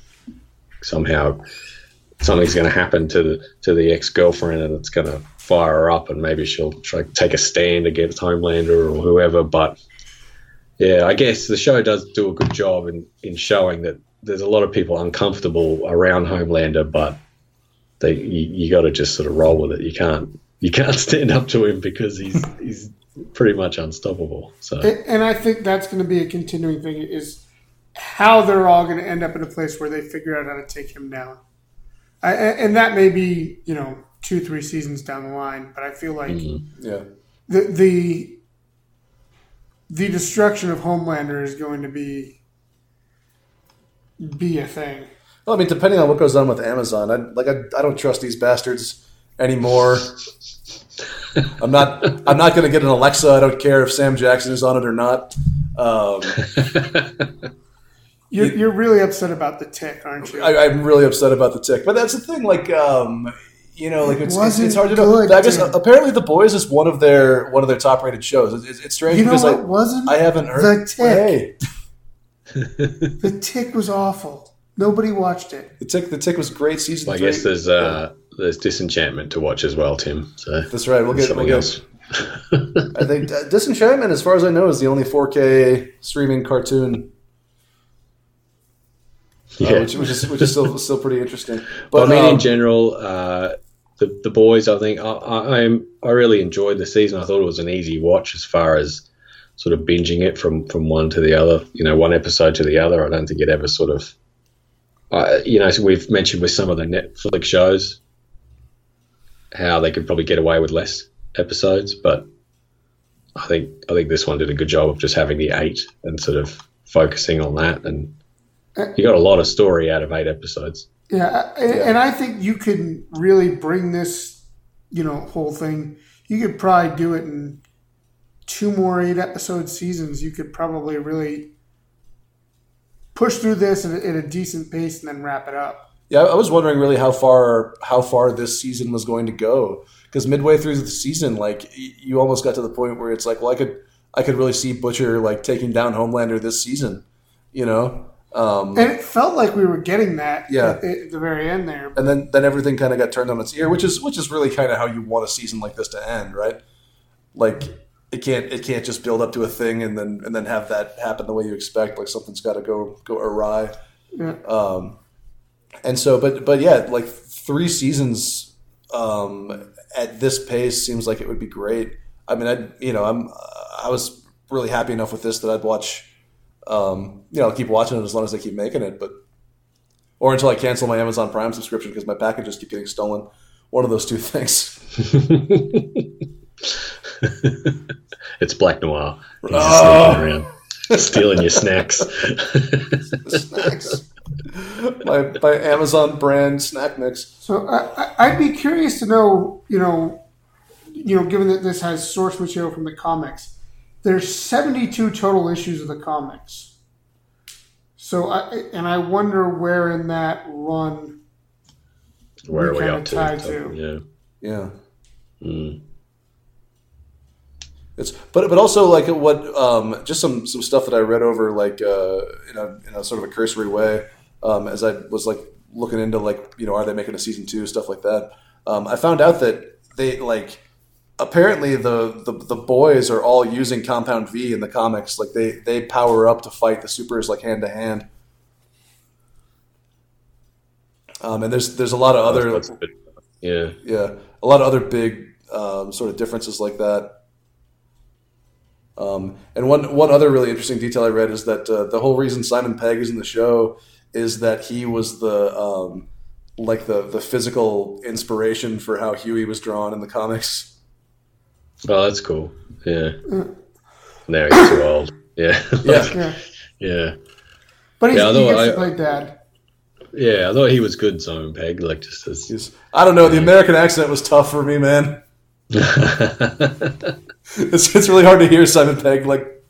somehow something's going to happen to the to the ex girlfriend, and it's going to fire her up, and maybe she'll try take a stand against Homelander or whoever. But yeah, I guess the show does do a good job in in showing that there's a lot of people uncomfortable around Homelander, but they you, you got to just sort of roll with it. You can't you can't stand up to him because he's he's pretty much unstoppable. So And and I think that's going to be a continuing thing is how they're all going to end up in a place where they figure out how to take him down. I, and and that may be, you know, two, three seasons down the line, but I feel like mm-hmm. Yeah, the, the the destruction of Homelander is going to be be a thing. well, I mean, depending on what goes on with Amazon, I like I, I don't trust these bastards anymore. I'm not I'm not going to get an Alexa. I don't care if Sam Jackson is on it or not. Um, You're, you're really upset about the tick, aren't you? I, I'm really upset about the tick, but that's the thing. Like, um, you know, like it's, it's, wasn't it's hard to know. good, I guess dude. apparently the boys is one of their one of their top rated shows. It's, it's strange you know because what I wasn't? I haven't heard The Tick. Hey, the tick was awful. Nobody watched it. the tick the tick was great season. I three. guess there's uh there's disenchantment to watch as well, Tim. So That's right. We'll get, we'll something get else. I think uh, Disenchantment, as far as I know, is the only 4K streaming cartoon, uh, Yeah. which, which is which is still still pretty interesting. But But I mean, um, in general, uh, the the boys, I think I, I I'm I really enjoyed the season. I thought it was an easy watch as far as sort of binging it from from one to the other. You know, one episode to the other. I don't think it ever sort of. Uh, you know, so we've mentioned with some of the Netflix shows how they could probably get away with less episodes, but I think I think this one did a good job of just having the eight and sort of focusing on that, and you got a lot of story out of eight episodes. Yeah, I- and I think you could really bring this, you know, whole thing. You could probably do it in two more eight episode seasons. You could probably really push through this at a decent pace and then wrap it up. Yeah, I was wondering really how far how far this season was going to go because midway through the season, like you almost got to the point where it's like, well, I could I could really see Butcher like taking down Homelander this season, you know. Um, And it felt like we were getting that Yeah. at, at the very end there. and then then everything kind of got turned on its ear, which is which is really kind of how you want a season like this to end, right? Like it can't it can't just build up to a thing and then and then have that happen the way you expect. Like something's got to go go awry. Yeah. Um, and so, but but yeah, like three seasons um, at this pace seems like it would be great. I mean, I you know I'm I was really happy enough with this that I'd watch. Um, you know, I'll keep watching it as long as they keep making it, but or until I cancel my Amazon Prime subscription because my packages keep getting stolen. One of those two things. it's Black Noir. He's Oh. sneaking around, stealing your snacks. Snacks. My my Amazon brand snack mix. So I, I- I'd be curious to know, you know, you know, given that this has source material from the comics, there's 72 total issues of the comics. So I and I wonder where in that run. Where are We we up to? to. Yeah. Yeah. Mm. It's but but also like what um, just some some stuff that I read over like uh, in a in a sort of a cursory way um, as I was like looking into like you know are they making a season two stuff like that. Um, I found out that they like apparently the, the the boys are all using Compound V in the comics. Like they they power up to fight the supers like hand to hand. Um, and there's there's a lot of other yeah. yeah, a lot of other big um, sort of differences like that. Um, and one one other really interesting detail I read is that uh, the whole reason Simon Pegg is in the show is that he was the um, like the the physical inspiration for how Hughie was drawn in the comics. Oh, that's cool. Yeah. Now he's too old. Yeah. Yeah. Yeah, yeah. but he's, Yeah, he although gets I- to play dad. Yeah. I thought he was good, Simon Pegg. Like just as. He's, I don't know. The American accent was tough for me, man. It's, it's really hard to hear Simon Pegg like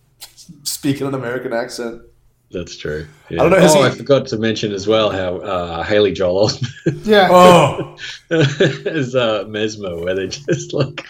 speak in an American accent. That's true. Yeah. don't know, has oh, he- I forgot to mention as well how uh, Haley Joel Osment Yeah, Oh, is uh, Mesmer, where they just like,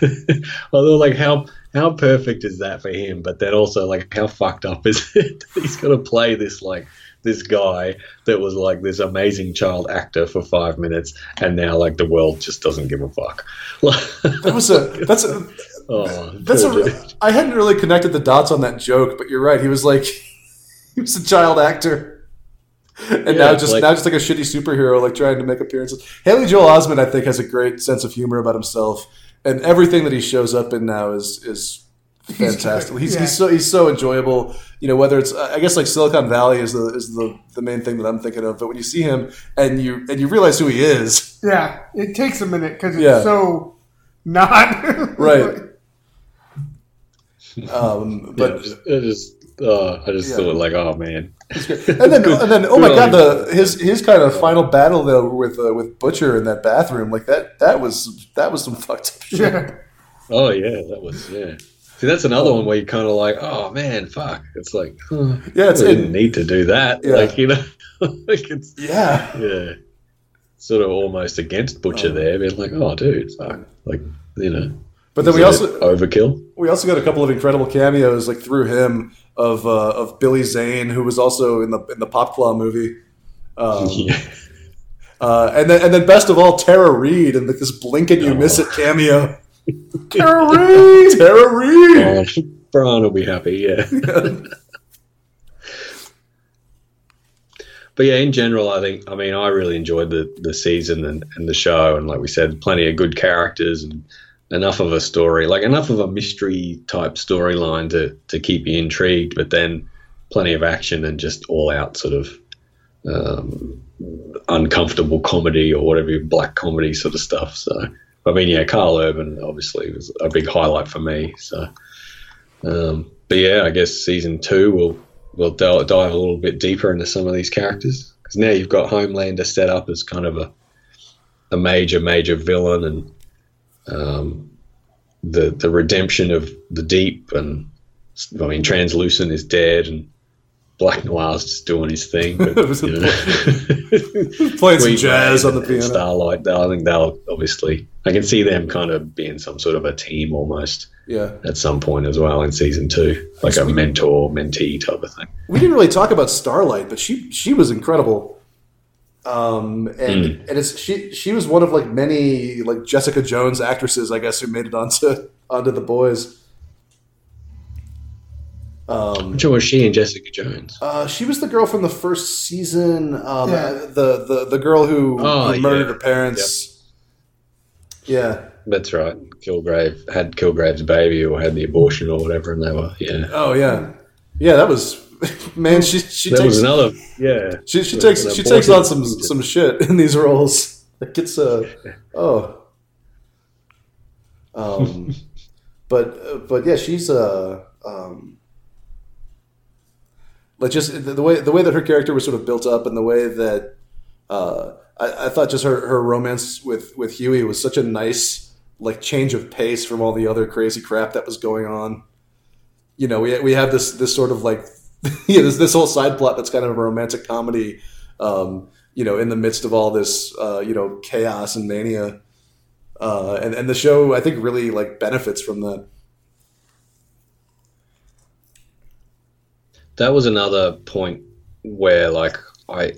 although like how how perfect is that for him? But then also like how fucked up is it? that He's got to play this like this guy that was like this amazing child actor for five minutes, and now like the world just doesn't give a fuck. that was a that's a oh, That's poor a. dude. I hadn't really connected the dots on that joke, but you're right. He was like, he was a child actor, and Yeah, now just like- now just like a shitty superhero, like trying to make appearances. Haley Joel Osment, I think, has a great sense of humor about himself, and everything that he shows up in now is is fantastic. He's, yeah. he's so he's so enjoyable. You know, whether it's I guess like Silicon Valley is the is the the main thing that I'm thinking of. But when you see him and you and you realize who he is, yeah. It takes a minute because it's Yeah. so not Right. um, But but. it just, uh, I just Yeah. thought like, oh man, and then, and then, oh my god, the his his kind of final battle though with uh, with Butcher in that bathroom, like that that was that was some fucked up shit. oh yeah, that was yeah. See, that's another one where you kind of like, oh man, fuck. It's like, huh, Yeah, it's I didn't it, need to do that. Yeah. Like you know, like it's yeah, yeah, sort of almost against Butcher Oh. there, being like, oh dude, fuck, like you know. But then we also overkill. we also got a couple of incredible cameos like through him of uh, of Billy Zane, who was also in the in the Pop Claw movie. Um, yeah. uh, and then and then best of all, Tara Reid and like this blink and you miss it cameo. Terry! Tara Reid. Oh, Brian will be happy, yeah. But yeah, in general, I think I mean I really enjoyed the the season and, and the show, and like we said, plenty of good characters and enough of a story, like enough of a mystery type storyline to to keep you intrigued, but then plenty of action and just all out sort of um, uncomfortable comedy or whatever black comedy sort of stuff. So I mean, yeah, Karl Urban obviously was a big highlight for me. So, um, but yeah, I guess season two will dive, dive a little bit deeper into some of these characters because now you've got Homelander set up as kind of a a major major villain and um, the the redemption of the Deep and I mean Translucent is dead and Black Noir's just doing his thing. But, you know. Playing some jazz on the piano. Starlight, I think they'll obviously. I can see them kind of being some sort of a team almost Yeah. at some point as well in season two, like a mentor mentee type of thing. We didn't really talk about Starlight, but she she was incredible. Um, and Hmm. and it's she she was one of like many like Jessica Jones actresses, I guess, who made it onto onto the boys. Um, I'm sure was she and Jessica Jones. uh, she was the girl from the first season. Um, Yeah. the, the the girl who, Oh, who murdered yeah. her parents. Yeah. That's right. Kilgrave had Kilgrave's baby or had the abortion or whatever, and they were yeah. Oh yeah. Yeah, that was man. She she That takes was another yeah. She she takes she takes on some some shit in these roles. It gets uh oh. Um, but but yeah, she's uh um. Like just the, the way the way that her character was sort of built up and the way that uh, I, I thought just her, her romance with with Hughie was such a nice like change of pace from all the other crazy crap that was going on. You know, we we have this this sort of like yeah, this this whole side plot that's kind of a romantic comedy, um, you know, in the midst of all this, uh, you know, chaos and mania, uh, and and the show I think really like benefits from that. That was another point where like I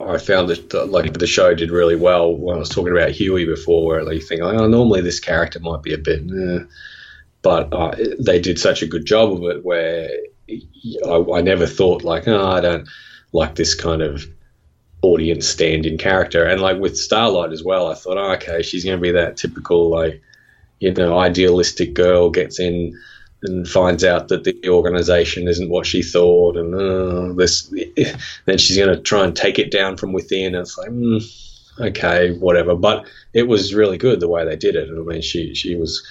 I found that, like the show did really well when I was talking about Hughie before, where like, you think, oh, normally this character might be a bit, eh. but uh, they did such a good job of it where I, I never thought like, oh, I don't like this kind of audience stand-in character, and like with Starlight as well, I thought, oh, okay, she's going to be that typical like, you know, idealistic girl gets in and finds out that the organization isn't what she thought, and uh, this, then she's going to try and take it down from within. And it's like, mm, okay, whatever. But it was really good the way they did it. I mean, she she was,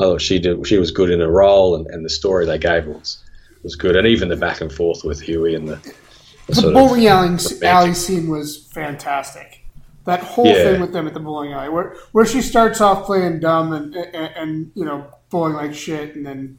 I thought she did she was good in her role, and, and the story they gave was was good, and even the back and forth with Hughie and the, the The sort of- bowling alley, alley scene was fantastic. That whole Yeah. thing with them at the bowling alley, where where she starts off playing dumb and and, and you know bowling like shit, and then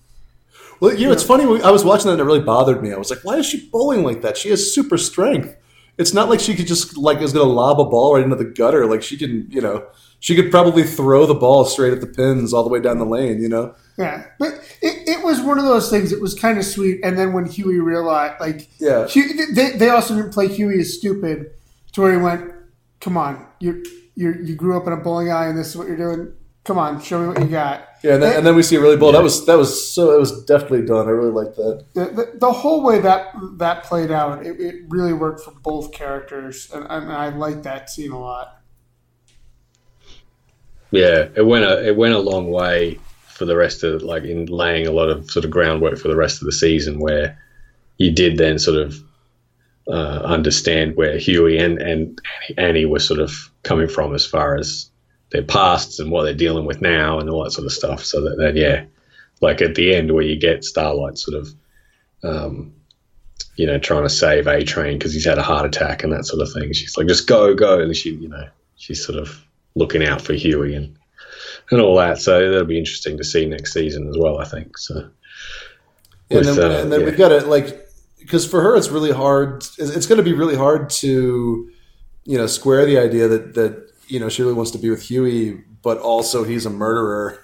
Well, you know, it's funny. I was watching that and it really bothered me. I was like, why is she bowling like that? She has super strength. It's not like she could just like is going to lob a ball right into the gutter. Like she can, you know, she could probably throw the ball straight at the pins all the way down the lane. You know. Yeah. But it, it was one of those things. It was kind of sweet. And then when Hughie realized, like, Yeah. Hu- they they also didn't play Hughie as stupid, to where he went, "Come on, you you you grew up in a bowling alley, and this is what you're doing. Come on, show me what you got." Yeah, and then, and then we see a really bold. That was that was so. It was definitely done. I really liked that. the, the, the whole way that that played out, it, it really worked for both characters, and, and I like that scene a lot. Yeah, it went a it went a long way for the rest of like in laying a lot of sort of groundwork for the rest of the season, where you did then sort of uh, understand where Hughie and and Annie were sort of coming from as far as their pasts and what they're dealing with now and all that sort of stuff. So that, that yeah, like at the end where you get Starlight sort of. Um, you know, trying to save A Train because he's had a heart attack and that sort of thing. She's like, just go, go, and she, you know, she's sort of looking out for Hughie and and all that. So that'll be interesting to see next season as well. I think so. and then, uh, and then yeah. we've got to like because for her it's really hard. It's, it's going to be really hard to you know square the idea that that you know she really wants to be with Hughie, but also he's a murderer.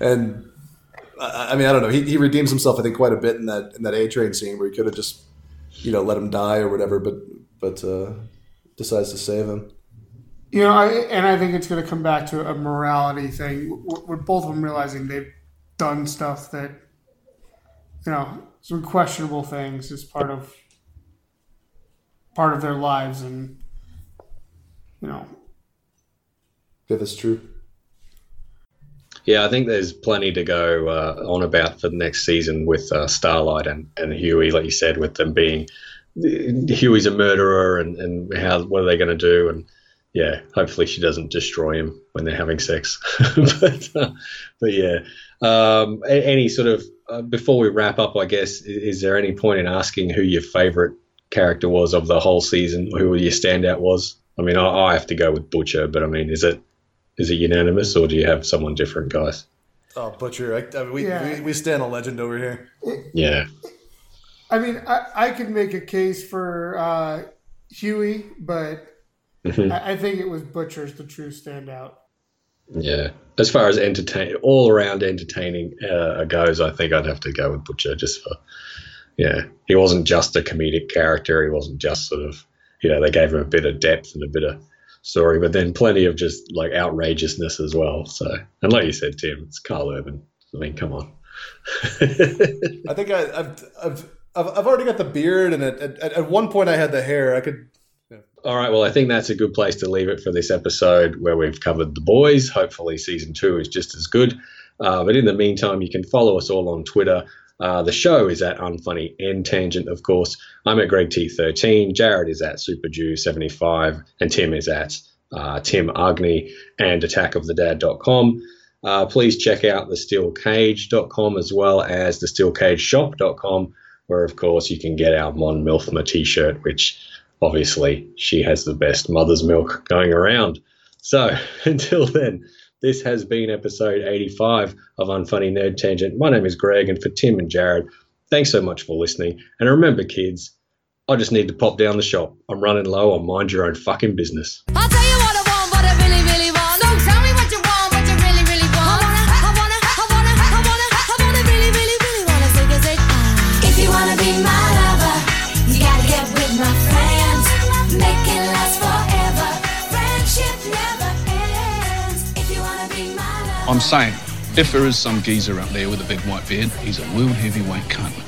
And I, I mean, I don't know. He, he redeems himself, I think, quite a bit in that in that A train scene where he could have just you know let him die or whatever, but but uh, decides to save him. You know, I, and I think it's going to come back to a morality thing, w- with both of them realizing they've done stuff that, you know, some questionable things as part of part of their lives, and you know, Yeah, that's true. Yeah, I think there's plenty to go uh, on about for the next season with uh, Starlight and, and Hughie, like you said, with them being Hughie's a murderer and, and how what are they going to do? And yeah, hopefully she doesn't destroy him when they're having sex. but, uh, but yeah, um, any sort of uh, before we wrap up, I guess, is, is there any point in asking who your favorite character was of the whole season? Who your standout was? I mean, I, I have to go with Butcher, but I mean, is it is it unanimous or do you have someone different, guys? Oh, Butcher! I, I mean, we, Yeah. we we stand a legend over here. Yeah, I mean, I, I could make a case for uh, Hughie, but Mhm. I, I think it was Butcher's the true standout. Yeah, as far as entertain, all around entertaining uh, goes, I think I'd have to go with Butcher just for, yeah, he wasn't just a comedic character. He wasn't just sort of, you know, they gave him a bit of depth and a bit of story, but then plenty of just like outrageousness as well. So, and like you said, Tim, it's Karl Urban. I mean, come on. I think I, I've, I've I've I've already got the beard, and at, at, at one point I had the hair. I could. All right. Well, I think that's a good place to leave it for this episode where we've covered the boys. Hopefully, season two is just as good. Uh, but in the meantime, you can follow us all on Twitter. Uh, the show is at Unfunny and Tangent, of course. I'm at Greig T13. Jared is at SuperJew75. And Tim is at uh, Tim Agne and attackofthedad.com. Uh, please check out the thesteelcage.com as well as the thesteelcageshop.com, where, of course, you can get our Mon Milfma t shirt, which obviously she has the best mother's milk going around. So until then, this has been episode 85 of Unfunny Nerd Tangent. My name is Greig, and for Tim and Jared, thanks so much for listening. And remember, kids, I just need to pop down the shop. I'm running low on mind your own fucking business. I'm saying, if there is some geezer out there with a big white beard, he's a world heavyweight cunt.